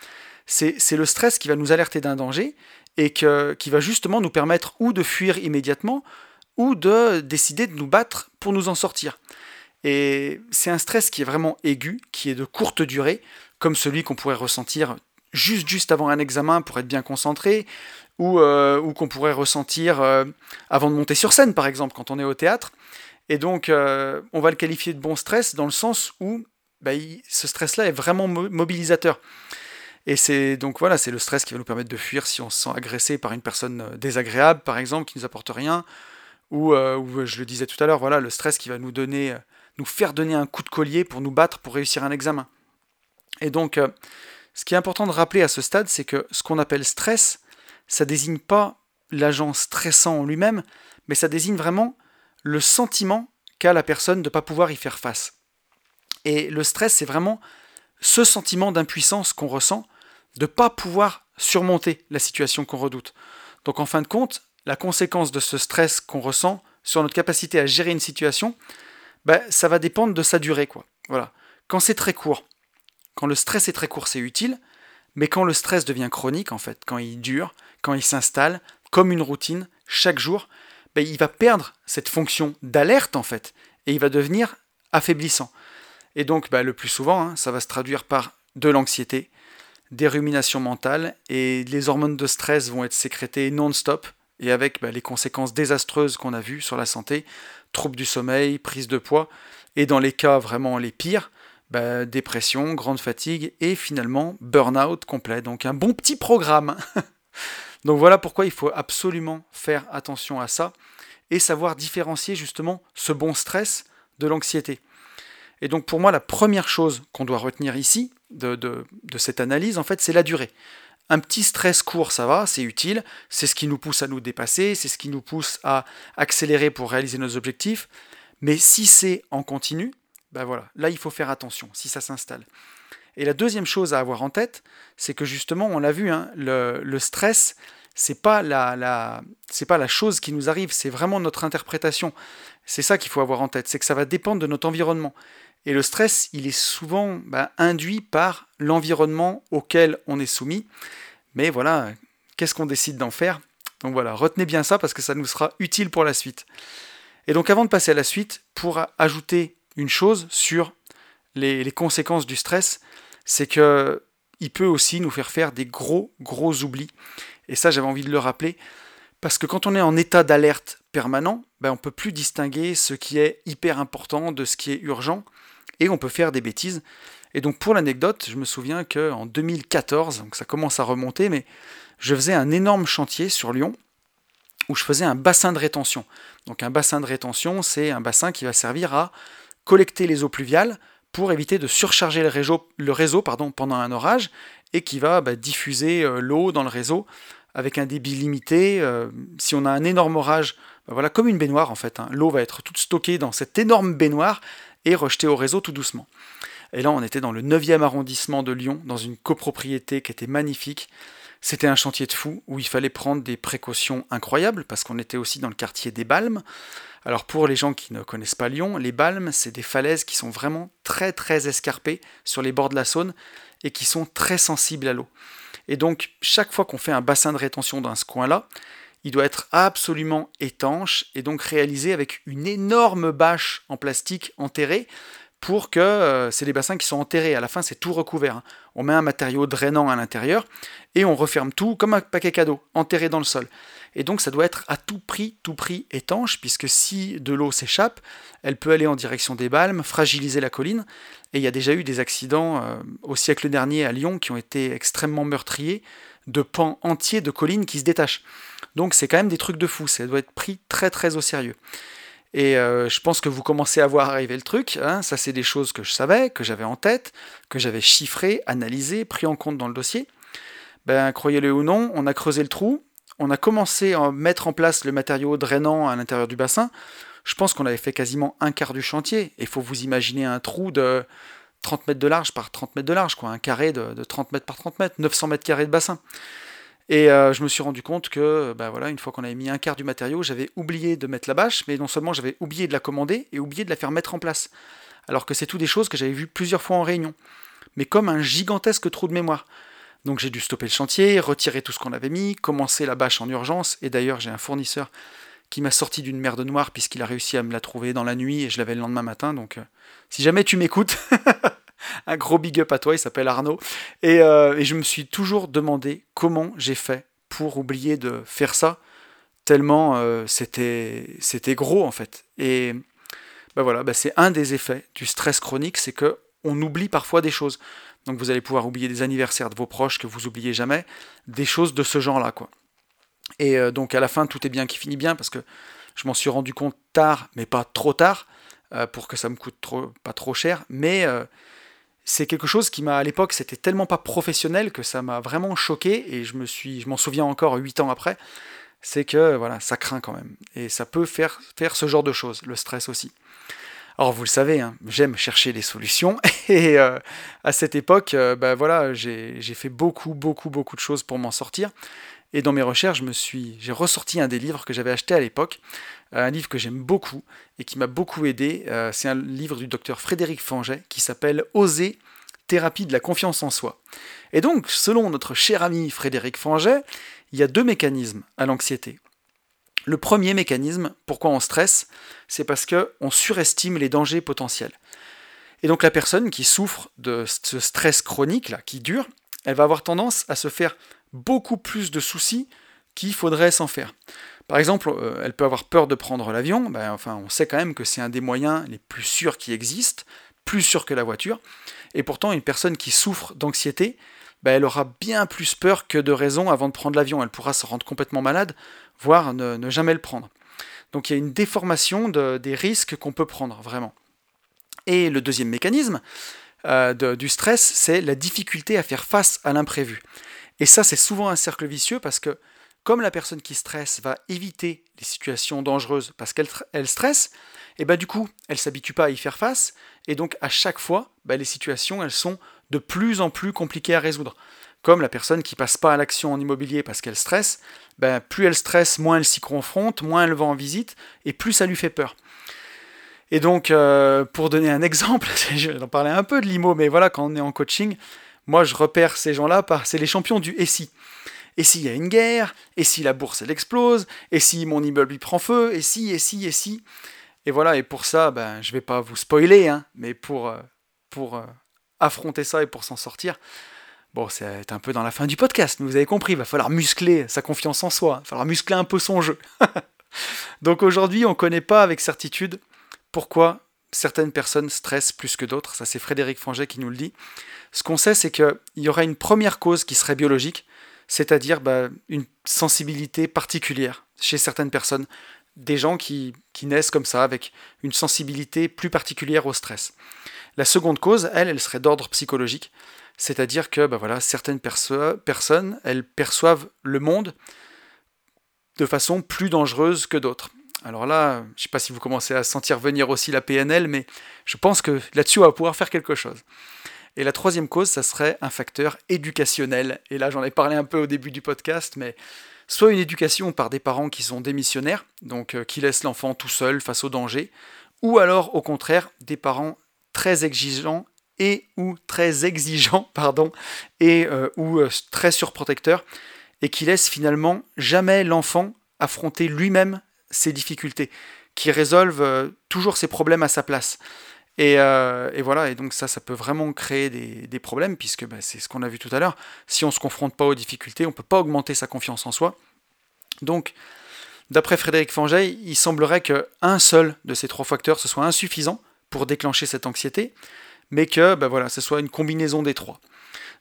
C'est le stress qui va nous alerter d'un danger et que, qui va justement nous permettre ou de fuir immédiatement, ou de décider de nous battre pour nous en sortir. Et c'est un stress qui est vraiment aigu, qui est de courte durée, comme celui qu'on pourrait ressentir juste juste avant un examen pour être bien concentré, ou, euh, qu'on pourrait ressentir euh, avant de monter sur scène, par exemple, quand on est au théâtre. Et donc, euh, on va le qualifier de bon stress dans le sens où bah, ce stress-là est vraiment mobilisateur. Et c'est donc voilà, c'est le stress qui va nous permettre de fuir si on se sent agressé par une personne désagréable, par exemple, qui nous apporte rien, euh, ou, je le disais tout à l'heure, voilà, le stress qui va nous donner, euh, nous faire donner un coup de collier pour nous battre pour réussir un examen. Et donc, euh, ce qui est important de rappeler à ce stade, c'est que ce qu'on appelle stress, ça désigne pas l'agent stressant en lui-même, mais ça désigne vraiment le sentiment qu'a la personne de ne pas pouvoir y faire face. Et le stress, c'est vraiment ce sentiment d'impuissance qu'on ressent, de ne pas pouvoir surmonter la situation qu'on redoute. Donc en fin de compte, la conséquence de ce stress qu'on ressent sur notre capacité à gérer une situation, ben, ça va dépendre de sa durée. Quoi. Voilà. Quand c'est très court, quand le stress est très court, c'est utile, mais quand le stress devient chronique, en fait, quand il dure, quand il s'installe, comme une routine, chaque jour, ben, il va perdre cette fonction d'alerte, en fait, et il va devenir affaiblissant. Et donc, ben, le plus souvent, hein, ça va se traduire par de l'anxiété, des ruminations mentales, et les hormones de stress vont être sécrétées non-stop, et avec bah, les conséquences désastreuses qu'on a vues sur la santé, troubles du sommeil, prise de poids, et dans les cas vraiment les pires, bah, dépression, grande fatigue et finalement burn-out complet. Donc un bon petit programme. [LAUGHS] Donc voilà pourquoi il faut absolument faire attention à ça et savoir différencier justement ce bon stress de l'anxiété. Et donc pour moi, la première chose qu'on doit retenir ici de, de, cette analyse, en fait, c'est la durée. Un petit stress court, ça va, c'est utile, c'est ce qui nous pousse à nous dépasser, c'est ce qui nous pousse à accélérer pour réaliser nos objectifs. Mais si c'est en continu, ben voilà, là il faut faire attention si ça s'installe. Et la deuxième chose à avoir en tête, c'est que justement, on l'a vu, hein, le, stress, c'est pas la, la c'est pas la chose qui nous arrive, c'est vraiment notre interprétation. C'est ça qu'il faut avoir en tête, c'est que ça va dépendre de notre environnement. Et le stress, il est souvent bah, induit par l'environnement auquel on est soumis. Mais voilà, qu'est-ce qu'on décide d'en faire? Donc voilà, retenez bien ça parce que ça nous sera utile pour la suite. Et donc avant de passer à la suite, pour ajouter une chose sur les, conséquences du stress, c'est que il peut aussi nous faire faire des gros, gros oublis. Et ça, j'avais envie de le rappeler, parce que quand on est en état d'alerte permanent, ben, on peut plus distinguer ce qui est hyper important de ce qui est urgent et on peut faire des bêtises. Et donc pour l'anecdote, je me souviens qu'en 2014, donc ça commence à remonter, mais je faisais un énorme chantier sur Lyon où je faisais un bassin de rétention. Donc un bassin de rétention, c'est un bassin qui va servir à collecter les eaux pluviales pour éviter de surcharger le réseau, pendant un orage et qui va bah, diffuser euh, l'eau dans le réseau avec un débit limité. Euh, si on a un énorme orage, ben voilà, comme une baignoire en fait, hein. l'eau va être toute stockée dans cette énorme baignoire et rejetée au réseau tout doucement. Et là, on était dans le 9e arrondissement de Lyon, dans une copropriété qui était magnifique. C'était un chantier de fou où il fallait prendre des précautions incroyables parce qu'on était aussi dans le quartier des Balmes. Alors pour les gens qui ne connaissent pas Lyon, les Balmes, c'est des falaises qui sont vraiment très très escarpées sur les bords de la Saône et qui sont très sensibles à l'eau. Et donc chaque fois qu'on fait un bassin de rétention dans ce coin-là, il doit être absolument étanche et donc réalisé avec une énorme bâche en plastique enterrée pour que euh, c'est des bassins qui sont enterrés. À la fin, c'est tout recouvert. Hein. On met un matériau drainant à l'intérieur et on referme tout comme un paquet cadeau, enterré dans le sol. Et donc, ça doit être à tout prix, tout prix étanche, puisque si de l'eau s'échappe, elle peut aller en direction des balmes, fragiliser la colline. Et il y a déjà eu des accidents euh, au siècle dernier à Lyon qui ont été extrêmement meurtriers, de pans entiers de collines qui se détachent. Donc, c'est quand même des trucs de fou. Ça doit être pris très, très au sérieux. Et euh, je pense que vous commencez à voir arriver le truc. Hein. Ça, c'est des choses que je savais, que j'avais en tête, que j'avais chiffrées, analysées, pris en compte dans le dossier. Ben, croyez-le ou non, on a creusé le trou, on a commencé à mettre en place le matériau drainant à l'intérieur du bassin. Je pense qu'on avait fait quasiment un quart du chantier. Il faut vous imaginer un trou de 30 mètres de large par 30 mètres de large, quoi, un carré de, de 30 mètres par 30 mètres, 900 mètres carrés de bassin. Et euh, je me suis rendu compte que, bah voilà, une fois qu'on avait mis un quart du matériau, j'avais oublié de mettre la bâche, mais non seulement j'avais oublié de la commander et oublié de la faire mettre en place. Alors que c'est tout des choses que j'avais vues plusieurs fois en réunion, mais comme un gigantesque trou de mémoire. Donc j'ai dû stopper le chantier, retirer tout ce qu'on avait mis, commencer la bâche en urgence, et d'ailleurs j'ai un fournisseur qui m'a sorti d'une merde noire puisqu'il a réussi à me la trouver dans la nuit et je l'avais le lendemain matin. Donc euh, si jamais tu m'écoutes, [LAUGHS] un gros big up à toi, il s'appelle Arnaud. Euh, et, je me suis toujours demandé comment j'ai fait pour oublier de faire ça, tellement euh, c'était, gros en fait. Et ben voilà, ben c'est un des effets du stress chronique, c'est que on oublie parfois des choses. Donc vous allez pouvoir oublier des anniversaires de vos proches que vous oubliez jamais, des choses de ce genre-là, quoi. Et euh, donc à la fin, tout est bien qui finit bien parce que je m'en suis rendu compte tard, mais pas trop tard, pour que ça me coûte pas trop cher. Mais c'est quelque chose qui m'a à l'époque c'était tellement pas professionnel que ça m'a vraiment choqué et je me suis je m'en souviens encore huit ans après c'est que voilà ça craint quand même et ça peut faire faire ce genre de choses le stress aussi alors vous le savez hein, j'aime chercher des solutions [LAUGHS] et euh, à cette époque euh, bah, voilà j'ai fait beaucoup beaucoup beaucoup de choses pour m'en sortir et dans mes recherches, je suis, j'ai ressorti un des livres que j'avais acheté à l'époque, euh, un livre que j'aime beaucoup et qui m'a beaucoup aidé. Euh, c'est un livre du docteur Frédéric Fanget qui s'appelle Oser, thérapie de la confiance en soi. Et donc, selon notre cher ami Frédéric Fanget, il y a deux mécanismes à l'anxiété. Le premier mécanisme, pourquoi on stresse, c'est parce qu'on surestime les dangers potentiels. Et donc la personne qui souffre de ce stress chronique là, qui dure, elle va avoir tendance à se faire beaucoup plus de soucis qu'il faudrait s'en faire. Par exemple, euh, elle peut avoir peur de prendre l'avion, ben, enfin, on sait quand même que c'est un des moyens les plus sûrs qui existent, plus sûr que la voiture, et pourtant une personne qui souffre d'anxiété, ben, elle aura bien plus peur que de raison avant de prendre l'avion, elle pourra se rendre complètement malade, voire ne, jamais le prendre. Donc il y a une déformation des risques qu'on peut prendre, vraiment. Et le deuxième mécanisme euh, du stress, c'est la difficulté à faire face à l'imprévu. Et ça, c'est souvent un cercle vicieux parce que comme la personne qui stresse va éviter les situations dangereuses parce qu'elle stresse, et ben du coup, elle s'habitue pas à y faire face, et donc à chaque fois, ben, les situations, elles sont de plus en plus compliquées à résoudre. Comme la personne qui passe pas à l'action en immobilier parce qu'elle stresse, ben, plus elle stresse, moins elle s'y confronte, moins elle va en visite, et plus ça lui fait peur. Et donc, euh, pour donner un [LAUGHS] exemple, je vais en parler un peu de l'IMO, mais voilà, quand on est en coaching, moi, je repère ces gens-là par. C'est les champions du et si. Et s'il y a une guerre Et si la bourse elle explose Et si mon immeuble il prend feu Et si, et si, et si Et voilà, et pour ça, ben, je vais pas vous spoiler, hein, mais pour, euh, pour euh, affronter ça et pour s'en sortir, bon, c'est un peu dans la fin du podcast, mais vous avez compris, il va falloir muscler sa confiance en soi, il va falloir muscler un peu son jeu. [LAUGHS] Donc aujourd'hui, on ne connaît pas avec certitude pourquoi certaines personnes stressent plus que d'autres, ça c'est Frédéric Fanget qui nous le dit. Ce qu'on sait, c'est qu'il y aurait une première cause qui serait biologique, c'est-à-dire bah, une sensibilité particulière chez certaines personnes, des gens qui, naissent comme ça, avec une sensibilité plus particulière au stress. La seconde cause, elle, elle serait d'ordre psychologique, C'est-à-dire que bah certaines personnes, elles perçoivent le monde de façon plus dangereuse que d'autres. Alors là, je ne sais pas si vous commencez à sentir venir aussi la PNL, mais je pense que là-dessus, on va pouvoir faire quelque chose. Et la troisième cause, ça serait un facteur éducationnel. Et là, j'en ai parlé un peu au début du podcast, mais soit une éducation par des parents qui sont démissionnaires, donc euh, qui laissent l'enfant tout seul face au danger, ou alors au contraire des parents très exigeants et ou très exigeants, [LAUGHS] pardon, et euh, ou euh, très surprotecteurs, et qui laissent finalement jamais l'enfant affronter lui-même ses difficultés, qui résolvent toujours ses problèmes à sa place. Euh, et, voilà, et donc ça, ça peut vraiment créer des, problèmes, puisque bah, c'est ce qu'on a vu tout à l'heure. Si on ne se confronte pas aux difficultés, on ne peut pas augmenter sa confiance en soi. Donc, d'après Frédéric Fangey, il semblerait qu'un seul de ces trois facteurs, ce soit insuffisant pour déclencher cette anxiété, mais que bah, voilà, ce soit une combinaison des trois.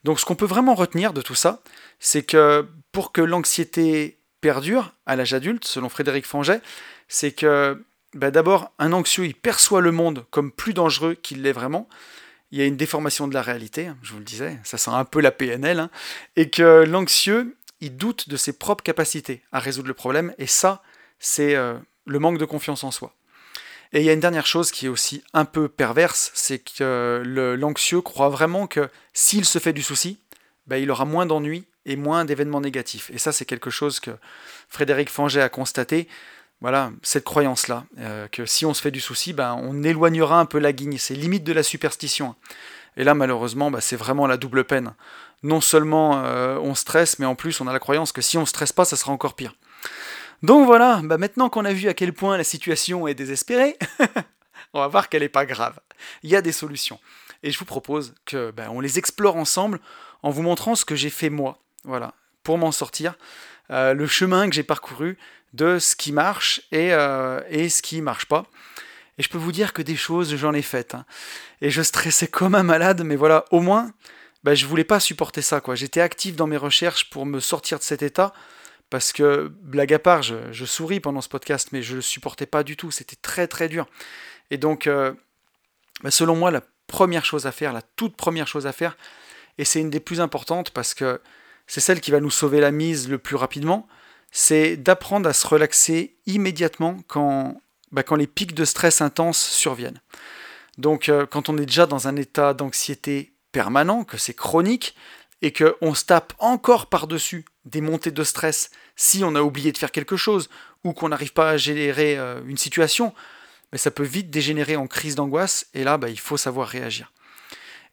Donc ce qu'on peut vraiment retenir de tout ça, c'est que pour que l'anxiété perdure à l'âge adulte, selon Frédéric Fangey, c'est que bah, d'abord, un anxieux, il perçoit le monde comme plus dangereux qu'il l'est vraiment. Il y a une déformation de la réalité, hein, je vous le disais, ça sent un peu la PNL, hein, et que l'anxieux, il doute de ses propres capacités à résoudre le problème, et ça, c'est euh, le manque de confiance en soi. Et il y a une dernière chose qui est aussi un peu perverse, c'est que l'anxieux croit vraiment que s'il se fait du souci, bah, il aura moins d'ennuis et moins d'événements négatifs. Et ça, c'est quelque chose que Frédéric Fanget a constaté voilà, cette croyance-là, euh, que si on se fait du souci, ben, on éloignera un peu la guigne. C'est limite de la superstition. Et là, malheureusement, ben, c'est vraiment la double peine. Non seulement euh, on stresse, mais en plus, on a la croyance que si on ne stresse pas, ça sera encore pire. Donc voilà, ben, maintenant qu'on a vu à quel point la situation est désespérée, [LAUGHS] on va voir qu'elle n'est pas grave. Il y a des solutions. Et je vous propose que on les explore ensemble en vous montrant ce que j'ai fait moi. Voilà, pour m'en sortir. Euh, le chemin que j'ai parcouru de ce qui marche et, euh, et ce qui marche pas. Et je peux vous dire que des choses, j'en ai faites. Hein. Et je stressais comme un malade, mais voilà, au moins, bah, je voulais pas supporter ça. quoi. J'étais actif dans mes recherches pour me sortir de cet état. Parce que, blague à part, je, souris pendant ce podcast, mais je ne le supportais pas du tout. C'était très très dur. Et donc, euh, bah, selon moi, la première chose à faire, la toute première chose à faire, et c'est une des plus importantes parce que c'est celle qui va nous sauver la mise le plus rapidement, c'est d'apprendre à se relaxer immédiatement quand, bah, les pics de stress intenses surviennent. Donc euh, quand on est déjà dans un état d'anxiété permanent, que c'est chronique, et qu'on se tape encore par-dessus des montées de stress si on a oublié de faire quelque chose, ou qu'on n'arrive pas à gérer euh, une situation, mais ça peut vite dégénérer en crise d'angoisse, et là, bah, il faut savoir réagir.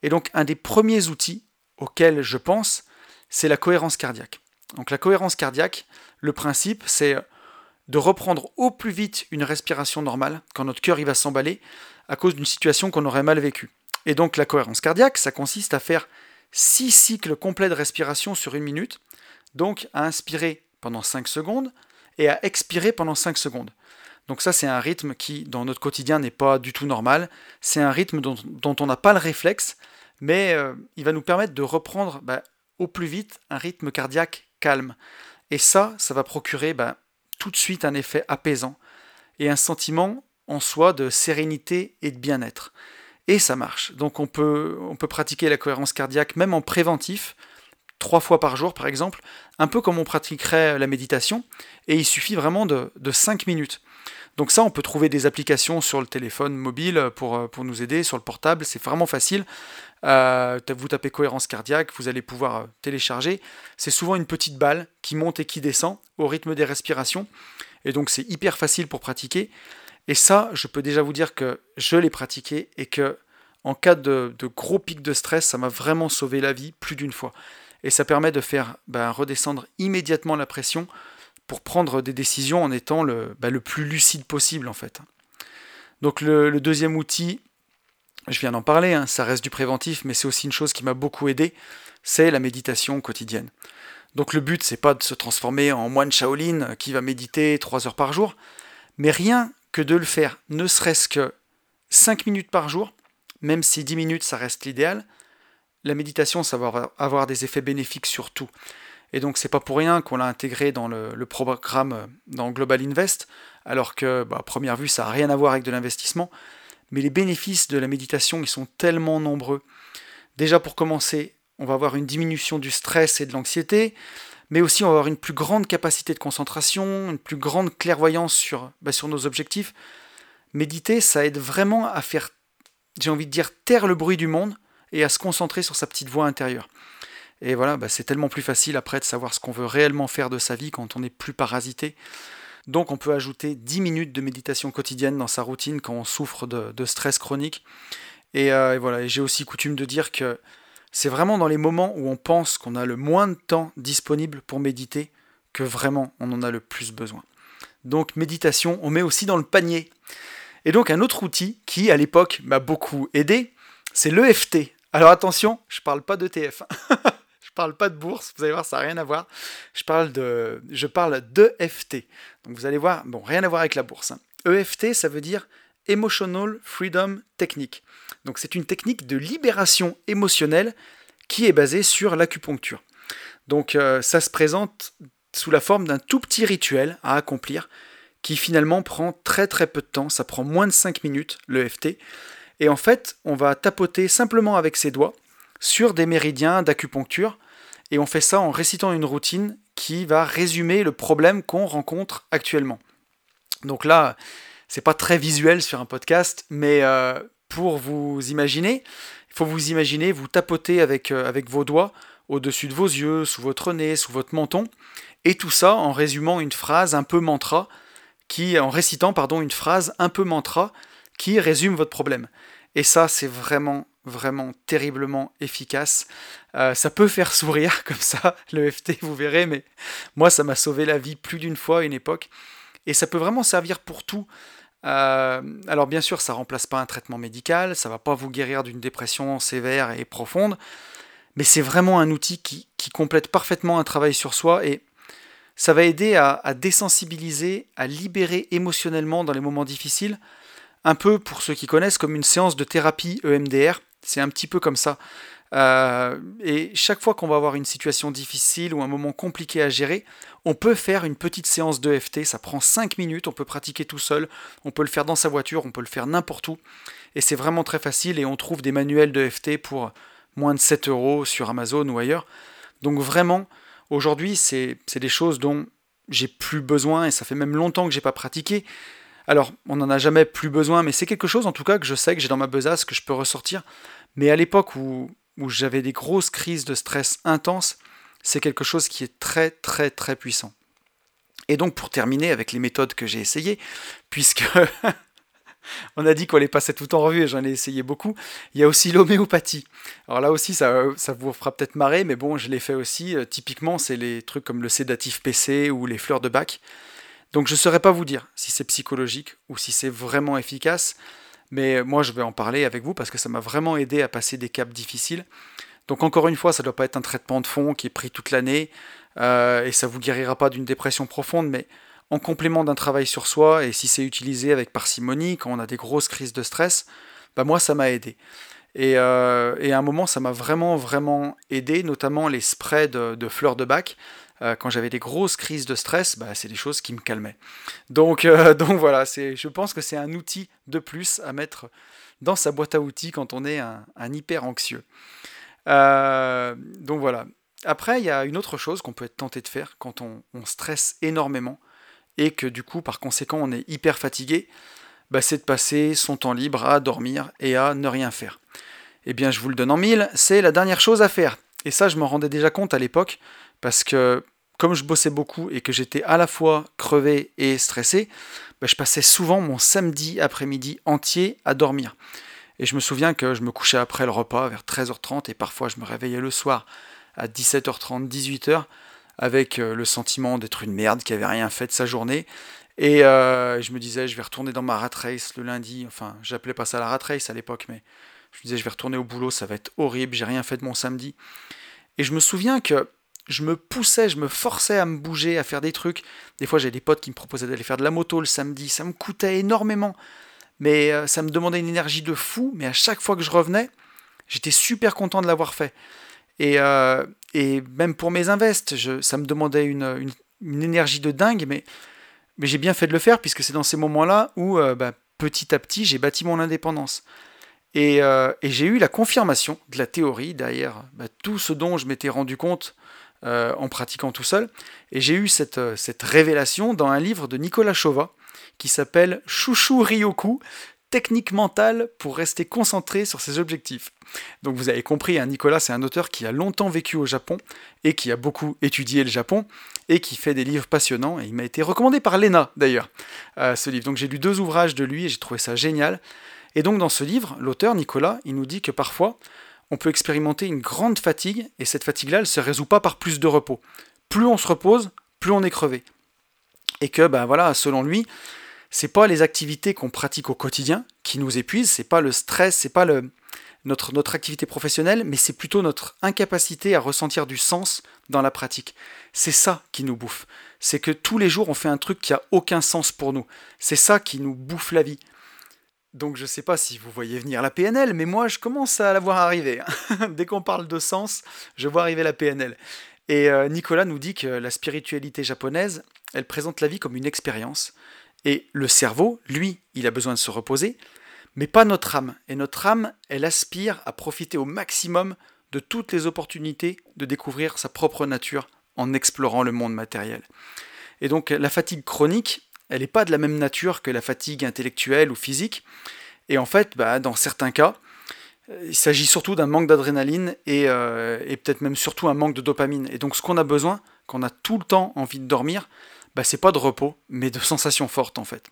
Et donc un des premiers outils auxquels je pense, c'est la cohérence cardiaque. Donc la cohérence cardiaque, le principe, c'est de reprendre au plus vite une respiration normale quand notre cœur va s'emballer à cause d'une situation qu'on aurait mal vécue. Et donc la cohérence cardiaque, ça consiste à faire 6 cycles complets de respiration sur une minute, donc à inspirer pendant 5 secondes et à expirer pendant 5 secondes. Donc ça c'est un rythme qui dans notre quotidien n'est pas du tout normal, c'est un rythme dont, on n'a pas le réflexe, mais euh, il va nous permettre de reprendre bah, au plus vite un rythme cardiaque calme. Et ça, ça va procurer ben, tout de suite un effet apaisant et un sentiment en soi de sérénité et de bien-être. Et ça marche. Donc on peut, pratiquer la cohérence cardiaque même en préventif, trois fois par jour par exemple, un peu comme on pratiquerait la méditation, et il suffit vraiment de, 5 minutes. Donc ça, on peut trouver des applications sur le téléphone mobile pour, pour nous aider, sur le portable, c'est vraiment facile. Euh, vous tapez cohérence cardiaque, vous allez pouvoir euh, télécharger. C'est souvent une petite balle qui monte et qui descend au rythme des respirations. Et donc c'est hyper facile pour pratiquer. Et ça, je peux déjà vous dire que je l'ai pratiqué et que en cas de, gros pics de stress, ça m'a vraiment sauvé la vie plus d'une fois. Et ça permet de faire ben, redescendre immédiatement la pression pour prendre des décisions en étant le, ben, le plus lucide possible en fait. Donc le deuxième outil, je viens d'en parler, hein, ça reste du préventif, mais c'est aussi une chose qui m'a beaucoup aidé, c'est la méditation quotidienne. Donc le but, c'est pas de se transformer en moine Shaolin qui va méditer 3 heures par jour, mais rien que de le faire, ne serait-ce que 5 minutes par jour, même si 10 minutes ça reste l'idéal, la méditation, ça va avoir des effets bénéfiques sur tout. Et donc c'est pas pour rien qu'on l'a intégré dans le, programme dans Global Invest, alors que bah, à première vue ça n'a rien à voir avec de l'investissement, mais les bénéfices de la méditation, ils sont tellement nombreux. Déjà pour commencer, on va avoir une diminution du stress et de l'anxiété, mais aussi on va avoir une plus grande capacité de concentration, une plus grande clairvoyance sur, bah, sur nos objectifs. Méditer, ça aide vraiment à faire, j'ai envie de dire, taire le bruit du monde et à se concentrer sur sa petite voix intérieure. Et voilà, bah, c'est tellement plus facile après de savoir ce qu'on veut réellement faire de sa vie quand on n'est plus parasité. Donc on peut ajouter 10 minutes de méditation quotidienne dans sa routine quand on souffre de, stress chronique. Et, euh, et voilà, j'ai aussi coutume de dire que c'est vraiment dans les moments où on pense qu'on a le moins de temps disponible pour méditer que vraiment on en a le plus besoin. Donc méditation, on met aussi dans le panier. Et donc un autre outil qui à l'époque m'a beaucoup aidé, c'est l'EFT. Alors attention, je ne parle pas d'ETF. [LAUGHS] parle pas de bourse, vous allez voir, ça n'a rien à voir. Je parle de, je parle d'EFT. Donc vous allez voir, bon, rien à voir avec la bourse. EFT, hein. e ça veut dire Emotional Freedom Technique. Donc c'est une technique de libération émotionnelle qui est basée sur l'acupuncture. Donc euh, ça se présente sous la forme d'un tout petit rituel à accomplir qui finalement prend très très peu de temps, ça prend moins de 5 minutes l'EFT. Et en fait, on va tapoter simplement avec ses doigts sur des méridiens d'acupuncture et on fait ça en récitant une routine qui va résumer le problème qu'on rencontre actuellement. Donc là, c'est pas très visuel sur un podcast, mais euh, pour vous imaginer, il faut vous imaginer vous tapoter avec, euh, avec vos doigts au-dessus de vos yeux, sous votre nez, sous votre menton, et tout ça en résumant une phrase un peu mantra, qui, en récitant pardon, une phrase un peu mantra qui résume votre problème. Et ça, c'est vraiment, vraiment terriblement efficace. Euh, ça peut faire sourire [LAUGHS] comme ça, le FT, vous verrez, mais moi, ça m'a sauvé la vie plus d'une fois à une époque. Et ça peut vraiment servir pour tout. Euh, alors bien sûr, ça remplace pas un traitement médical, ça va pas vous guérir d'une dépression sévère et profonde, mais c'est vraiment un outil qui, complète parfaitement un travail sur soi et ça va aider à, désensibiliser, à libérer émotionnellement dans les moments difficiles, un peu pour ceux qui connaissent comme une séance de thérapie EMDR, c'est un petit peu comme ça. Euh, et chaque fois qu'on va avoir une situation difficile ou un moment compliqué à gérer, on peut faire une petite séance d'EFT, ça prend 5 minutes, on peut pratiquer tout seul, on peut le faire dans sa voiture, on peut le faire n'importe où, et c'est vraiment très facile, et on trouve des manuels d'EFT pour moins de 7 euros sur Amazon ou ailleurs. Donc vraiment, aujourd'hui, c'est des choses dont j'ai plus besoin, et ça fait même longtemps que j'ai pas pratiqué. Alors, on n'en a jamais plus besoin, mais c'est quelque chose en tout cas que je sais que j'ai dans ma besace, que je peux ressortir. Mais à l'époque où, j'avais des grosses crises de stress intenses, c'est quelque chose qui est très très très puissant. Et donc pour terminer avec les méthodes que j'ai essayées, [LAUGHS] puisque [LAUGHS] on a dit qu'on les passait tout en revue et j'en ai essayé beaucoup, il y a aussi l'homéopathie. Alors là aussi ça, ça vous fera peut-être marrer, mais bon je l'ai fait aussi. Euh, typiquement c'est les trucs comme le sédatif PC ou les fleurs de bac. Donc je ne saurais pas vous dire si c'est psychologique ou si c'est vraiment efficace. Mais moi, je vais en parler avec vous parce que ça m'a vraiment aidé à passer des caps difficiles. Donc encore une fois, ça ne doit pas être un traitement de fond qui est pris toute l'année euh, et ça ne vous guérira pas d'une dépression profonde, mais en complément d'un travail sur soi et si c'est utilisé avec parcimonie quand on a des grosses crises de stress, bah moi ça m'a aidé. Et, euh, à un moment, ça m'a vraiment, vraiment aidé, notamment les sprays de fleurs de bac. Euh, quand j'avais des grosses crises de stress, bah, c'est des choses qui me calmaient. Donc, euh, [LAUGHS] voilà, je pense que c'est un outil de plus à mettre dans sa boîte à outils quand on est un, hyper anxieux. Euh, donc voilà. Après, il y a une autre chose qu'on peut être tenté de faire quand on, stresse énormément et que du coup, par conséquent, on est hyper fatigué, bah, c'est de passer son temps libre à dormir et à ne rien faire. Eh bien, je vous le donne en mille, c'est la dernière chose à faire. Et ça, je m'en rendais déjà compte à l'époque, parce que comme je bossais beaucoup et que j'étais à la fois crevé et stressé, bah, je passais souvent mon samedi après-midi entier à dormir. Et je me souviens que je me couchais après le repas vers 13h30 et parfois je me réveillais le soir à 17h30, 18h avec euh, le sentiment d'être une merde qui avait rien fait de sa journée. Et euh, je me disais, je vais retourner dans ma rat race le lundi. Enfin, j'appelais pas ça la rat race à l'époque, mais je me disais, je vais retourner au boulot, ça va être horrible, j'ai rien fait de mon samedi. Et je me souviens que je me poussais, je me forçais à me bouger, à faire des trucs. Des fois, j'ai des potes qui me proposaient d'aller faire de la moto le samedi. Ça me coûtait énormément. Mais euh, ça me demandait une énergie de fou. Mais à chaque fois que je revenais, j'étais super content de l'avoir fait. Et, euh, même pour mes invests, ça me demandait une, énergie de dingue. Mais, mais j'ai bien fait de le faire puisque c'est dans ces moments-là où, euh, bah, petit à petit, j'ai bâti mon indépendance. Et, j'ai eu la confirmation de la théorie derrière bah, tout ce dont je m'étais rendu compte en pratiquant tout seul. Et j'ai eu cette, cette révélation dans un livre de Nicolas Chauva qui s'appelle Chouchou Ryoku, technique mentale pour rester concentré sur ses objectifs. Donc vous avez compris, hein, Nicolas, c'est un auteur qui a longtemps vécu au Japon et qui a beaucoup étudié le Japon et qui fait des livres passionnants. Et il m'a été recommandé par Lena, d'ailleurs, euh, ce livre. Donc j'ai lu deux ouvrages de lui et j'ai trouvé ça génial. Et donc dans ce livre, l'auteur, Nicolas, il nous dit que parfois, on peut expérimenter une grande fatigue et cette fatigue-là, elle ne se résout pas par plus de repos. Plus on se repose, plus on est crevé. Et que, ben voilà, selon lui, c'est pas les activités qu'on pratique au quotidien qui nous épuisent, c'est pas le stress, c'est pas notre, activité professionnelle, mais c'est plutôt notre incapacité à ressentir du sens dans la pratique. C'est ça qui nous bouffe. C'est que tous les jours on fait un truc qui a aucun sens pour nous. C'est ça qui nous bouffe la vie. Donc je sais pas si vous voyez venir la PNL, mais moi je commence à la voir arriver. [LAUGHS] Dès qu'on parle de sens, je vois arriver la PNL. Et euh, Nicolas nous dit que la spiritualité japonaise, elle présente la vie comme une expérience. Et le cerveau, lui, il a besoin de se reposer, mais pas notre âme. Et notre âme, elle aspire à profiter au maximum de toutes les opportunités de découvrir sa propre nature en explorant le monde matériel. Et donc la fatigue chronique, elle n'est pas de la même nature que la fatigue intellectuelle ou physique. Et en fait, bah, dans certains cas, il s'agit surtout d'un manque d'adrénaline et, euh, et peut-être même surtout un manque de dopamine. Et donc ce qu'on a besoin, quand on a tout le temps envie de dormir, bah, c'est pas de repos, mais de sensations fortes en fait.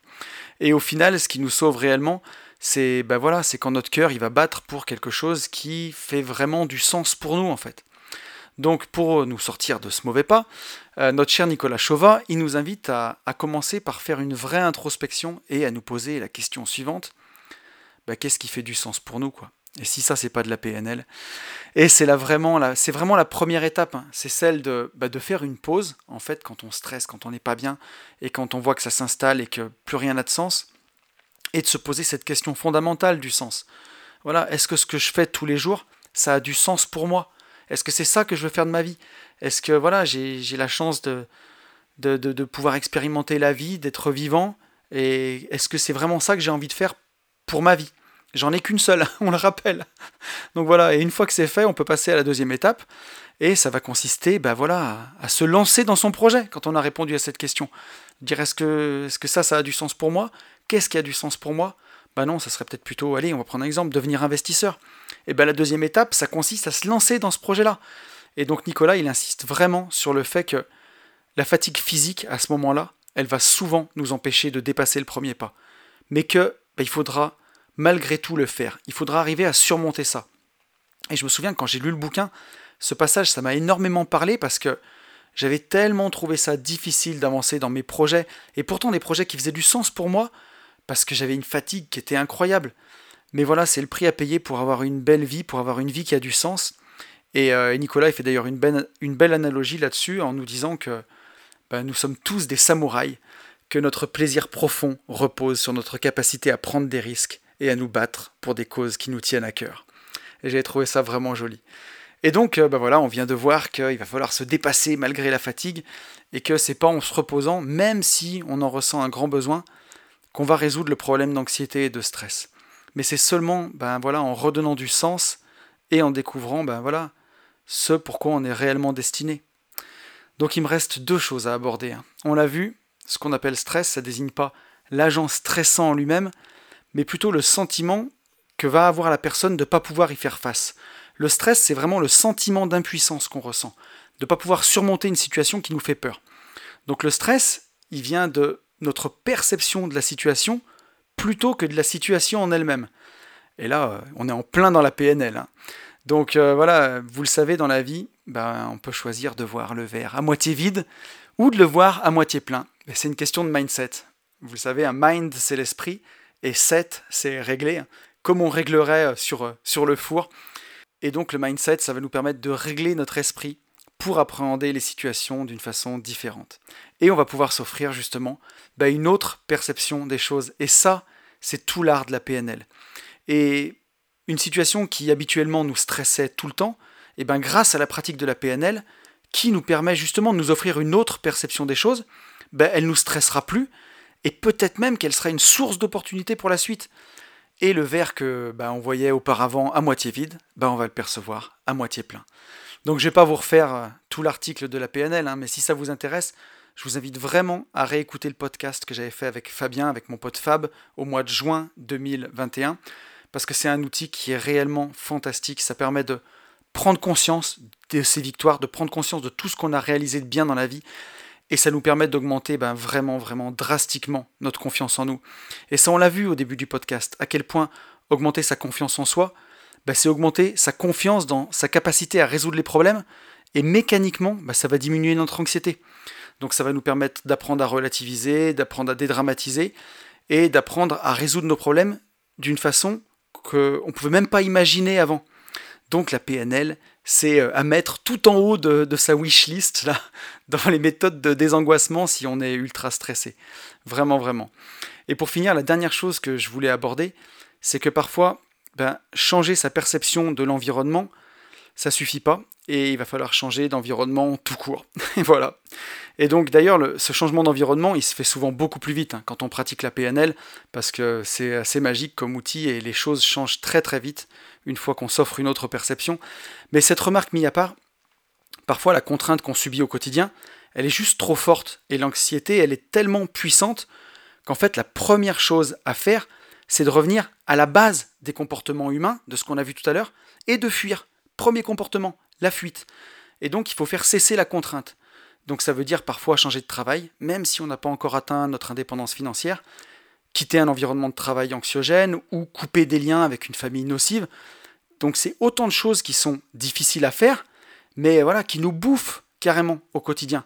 Et au final, ce qui nous sauve réellement, c'est bah voilà, c'est quand notre cœur il va battre pour quelque chose qui fait vraiment du sens pour nous en fait. Donc pour nous sortir de ce mauvais pas, euh, notre cher Nicolas Chauva, il nous invite à, commencer par faire une vraie introspection et à nous poser la question suivante bah, qu'est-ce qui fait du sens pour nous quoi? Et si ça, c'est pas de la PNL. Et c'est vraiment, la, vraiment la première étape. Hein. C'est celle de, bah, de faire une pause, en fait, quand on stresse, quand on n'est pas bien, et quand on voit que ça s'installe et que plus rien n'a de sens, et de se poser cette question fondamentale du sens. Voilà, est-ce que ce que je fais tous les jours, ça a du sens pour moi? Est-ce que c'est ça que je veux faire de ma vie? Est-ce que voilà, j'ai, la chance de pouvoir expérimenter la vie, d'être vivant? Et est-ce que c'est vraiment ça que j'ai envie de faire pour ma vie? J'en ai qu'une seule, [LAUGHS] on le rappelle. Donc voilà, et une fois que c'est fait, on peut passer à la deuxième étape. Et ça va consister ben voilà, à, se lancer dans son projet quand on a répondu à cette question. Dire est-ce que, est -ce que ça, ça a du sens pour moi? Qu'est-ce qui a du sens pour moi? Ben non, ça serait peut-être plutôt, allez, on va prendre un exemple, devenir investisseur. Et ben la deuxième étape, ça consiste à se lancer dans ce projet-là. Et donc Nicolas, il insiste vraiment sur le fait que la fatigue physique, à ce moment-là, elle va souvent nous empêcher de dépasser le premier pas. Mais que ben, il faudra malgré tout le faire. Il faudra arriver à surmonter ça. Et je me souviens quand j'ai lu le bouquin, ce passage, ça m'a énormément parlé parce que j'avais tellement trouvé ça difficile d'avancer dans mes projets, et pourtant des projets qui faisaient du sens pour moi, parce que j'avais une fatigue qui était incroyable. Mais voilà, c'est le prix à payer pour avoir une belle vie, pour avoir une vie qui a du sens. Et, euh, Nicolas il fait d'ailleurs une belle, analogie là-dessus en nous disant que ben, nous sommes tous des samouraïs, que notre plaisir profond repose sur notre capacité à prendre des risques et à nous battre pour des causes qui nous tiennent à cœur. Et j'ai trouvé ça vraiment joli. Et donc, ben voilà, on vient de voir qu'il va falloir se dépasser malgré la fatigue, et que c'est pas en se reposant, même si on en ressent un grand besoin, qu'on va résoudre le problème d'anxiété et de stress. Mais c'est seulement, ben voilà, en redonnant du sens et en découvrant, ben voilà, ce pourquoi on est réellement destiné. Donc il me reste deux choses à aborder. Hein. On l'a vu, ce qu'on appelle stress, ça désigne pas l'agent stressant en lui-même, mais plutôt le sentiment que va avoir la personne de ne pas pouvoir y faire face. Le stress, c'est vraiment le sentiment d'impuissance qu'on ressent, de ne pas pouvoir surmonter une situation qui nous fait peur. Donc le stress, il vient de notre perception de la situation plutôt que de la situation en elle-même. Et là, euh, on est en plein dans la PNL. Hein. Donc euh, voilà, vous le savez, dans la vie, ben, on peut choisir de voir le verre à moitié vide ou de le voir à moitié plein. C'est une question de mindset. Vous savez, un mind, c'est l'esprit, et 7, c'est régler, comme on réglerait euh, sur le four. Et donc le mindset, ça va nous permettre de régler notre esprit pour appréhender les situations d'une façon différente. Et on va pouvoir s'offrir justement bah, une autre perception des choses. Et ça, c'est tout l'art de la PNL. Et une situation qui habituellement nous stressait tout le temps, et ben grâce à la pratique de la PNL, qui nous permet justement de nous offrir une autre perception des choses, ben, elle nous stressera plus, et peut-être même qu'elle sera une source d'opportunité pour la suite. Et le verre que bah, on voyait auparavant à moitié vide, bah, on va le percevoir à moitié plein. Donc je ne vais pas vous refaire euh, tout l'article de la PNL, hein, mais si ça vous intéresse, je vous invite vraiment à réécouter le podcast que j'avais fait avec Fabien, avec mon pote Fab, au mois de juin 2021, parce que c'est un outil qui est réellement fantastique. Ça permet de prendre conscience de ces victoires, de prendre conscience de tout ce qu'on a réalisé de bien dans la vie, et ça nous permet d'augmenter ben, vraiment, vraiment drastiquement notre confiance en nous. Et ça, on l'a vu au début du podcast, à quel point augmenter sa confiance en soi, ben, c'est augmenter sa confiance dans sa capacité à résoudre les problèmes, et mécaniquement, ben, ça va diminuer notre anxiété. Donc ça va nous permettre d'apprendre à relativiser, d'apprendre à dédramatiser, et d'apprendre à résoudre nos problèmes d'une façon qu'on ne pouvait même pas imaginer avant. Donc la PNL, c'est euh, à mettre tout en haut de, sa wishlist là, [LAUGHS] dans les méthodes de désangoissement si on est ultra stressé. Vraiment, vraiment. Et pour finir, la dernière chose que je voulais aborder, c'est que parfois, ben, changer sa perception de l'environnement, ça suffit pas, et il va falloir changer d'environnement tout court. et [LAUGHS] voilà. Et donc d'ailleurs, ce changement d'environnement, il se fait souvent beaucoup plus vite hein, quand on pratique la PNL, parce que c'est assez magique comme outil et les choses changent très très vite une fois qu'on s'offre une autre perception. Mais cette remarque mise à part, parfois la contrainte qu'on subit au quotidien, elle est juste trop forte et l'anxiété, elle est tellement puissante qu'en fait la première chose à faire, c'est de revenir à la base des comportements humains, de ce qu'on a vu tout à l'heure, et de fuir. Premier comportement, la fuite. Et donc il faut faire cesser la contrainte. Donc ça veut dire parfois changer de travail, même si on n'a pas encore atteint notre indépendance financière, quitter un environnement de travail anxiogène ou couper des liens avec une famille nocive. Donc c'est autant de choses qui sont difficiles à faire, mais voilà, qui nous bouffent carrément au quotidien.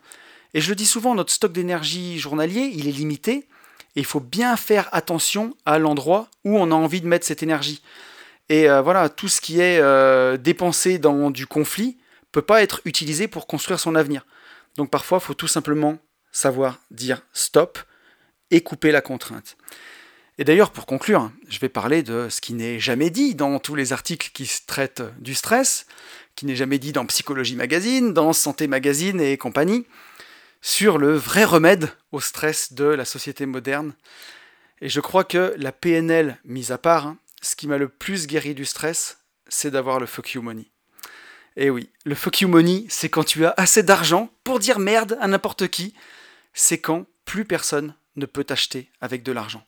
Et je le dis souvent, notre stock d'énergie journalier, il est limité, il faut bien faire attention à l'endroit où on a envie de mettre cette énergie. Et euh, voilà, tout ce qui est euh, dépensé dans du conflit peut pas être utilisé pour construire son avenir. Donc parfois, il faut tout simplement savoir dire stop et couper la contrainte. Et d'ailleurs, pour conclure, je vais parler de ce qui n'est jamais dit dans tous les articles qui traitent du stress, qui n'est jamais dit dans Psychologie Magazine, dans Santé Magazine et compagnie, sur le vrai remède au stress de la société moderne. Et je crois que la PNL mise à part, hein, ce qui m'a le plus guéri du stress, c'est d'avoir le fuck you money. Et oui, le fuck you money, c'est quand tu as assez d'argent pour dire merde à n'importe qui. C'est quand plus personne ne peut t'acheter avec de l'argent.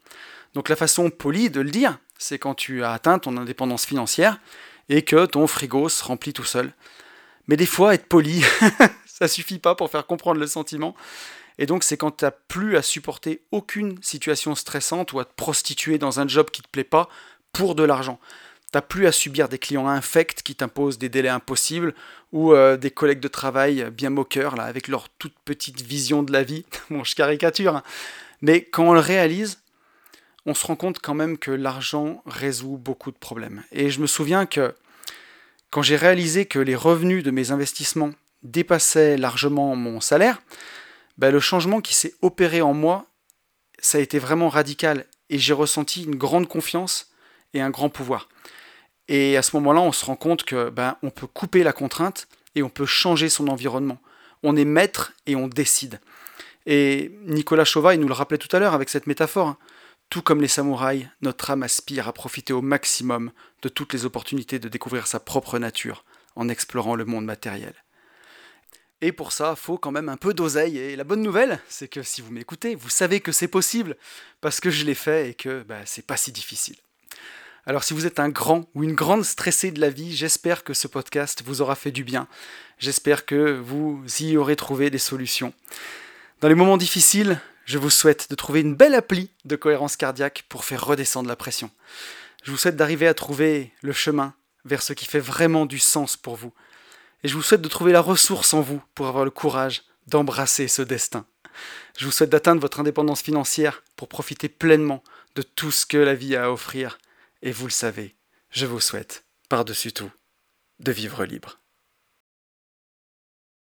Donc la façon polie de le dire, c'est quand tu as atteint ton indépendance financière et que ton frigo se remplit tout seul. Mais des fois, être poli, [LAUGHS] ça suffit pas pour faire comprendre le sentiment. Et donc c'est quand tu n'as plus à supporter aucune situation stressante ou à te prostituer dans un job qui ne te plaît pas pour de l'argent. T'as plus à subir des clients infects qui t'imposent des délais impossibles ou euh, des collègues de travail bien moqueurs là avec leur toute petite vision de la vie. [LAUGHS] bon, je caricature, hein. mais quand on le réalise, on se rend compte quand même que l'argent résout beaucoup de problèmes. Et je me souviens que quand j'ai réalisé que les revenus de mes investissements dépassaient largement mon salaire, ben, le changement qui s'est opéré en moi, ça a été vraiment radical et j'ai ressenti une grande confiance et un grand pouvoir. Et à ce moment-là, on se rend compte que ben, on peut couper la contrainte et on peut changer son environnement. On est maître et on décide. Et Nicolas Chauvat, il nous le rappelait tout à l'heure avec cette métaphore. Hein. Tout comme les samouraïs, notre âme aspire à profiter au maximum de toutes les opportunités de découvrir sa propre nature en explorant le monde matériel. Et pour ça, faut quand même un peu d'oseille. Et la bonne nouvelle, c'est que si vous m'écoutez, vous savez que c'est possible, parce que je l'ai fait et que bah, c'est pas si difficile. Alors si vous êtes un grand ou une grande stressée de la vie, j'espère que ce podcast vous aura fait du bien. J'espère que vous y aurez trouvé des solutions. Dans les moments difficiles, je vous souhaite de trouver une belle appli de cohérence cardiaque pour faire redescendre la pression. Je vous souhaite d'arriver à trouver le chemin vers ce qui fait vraiment du sens pour vous. Et je vous souhaite de trouver la ressource en vous pour avoir le courage d'embrasser ce destin. Je vous souhaite d'atteindre votre indépendance financière pour profiter pleinement de tout ce que la vie a à offrir et vous le savez, je vous souhaite, par-dessus tout, de vivre libre.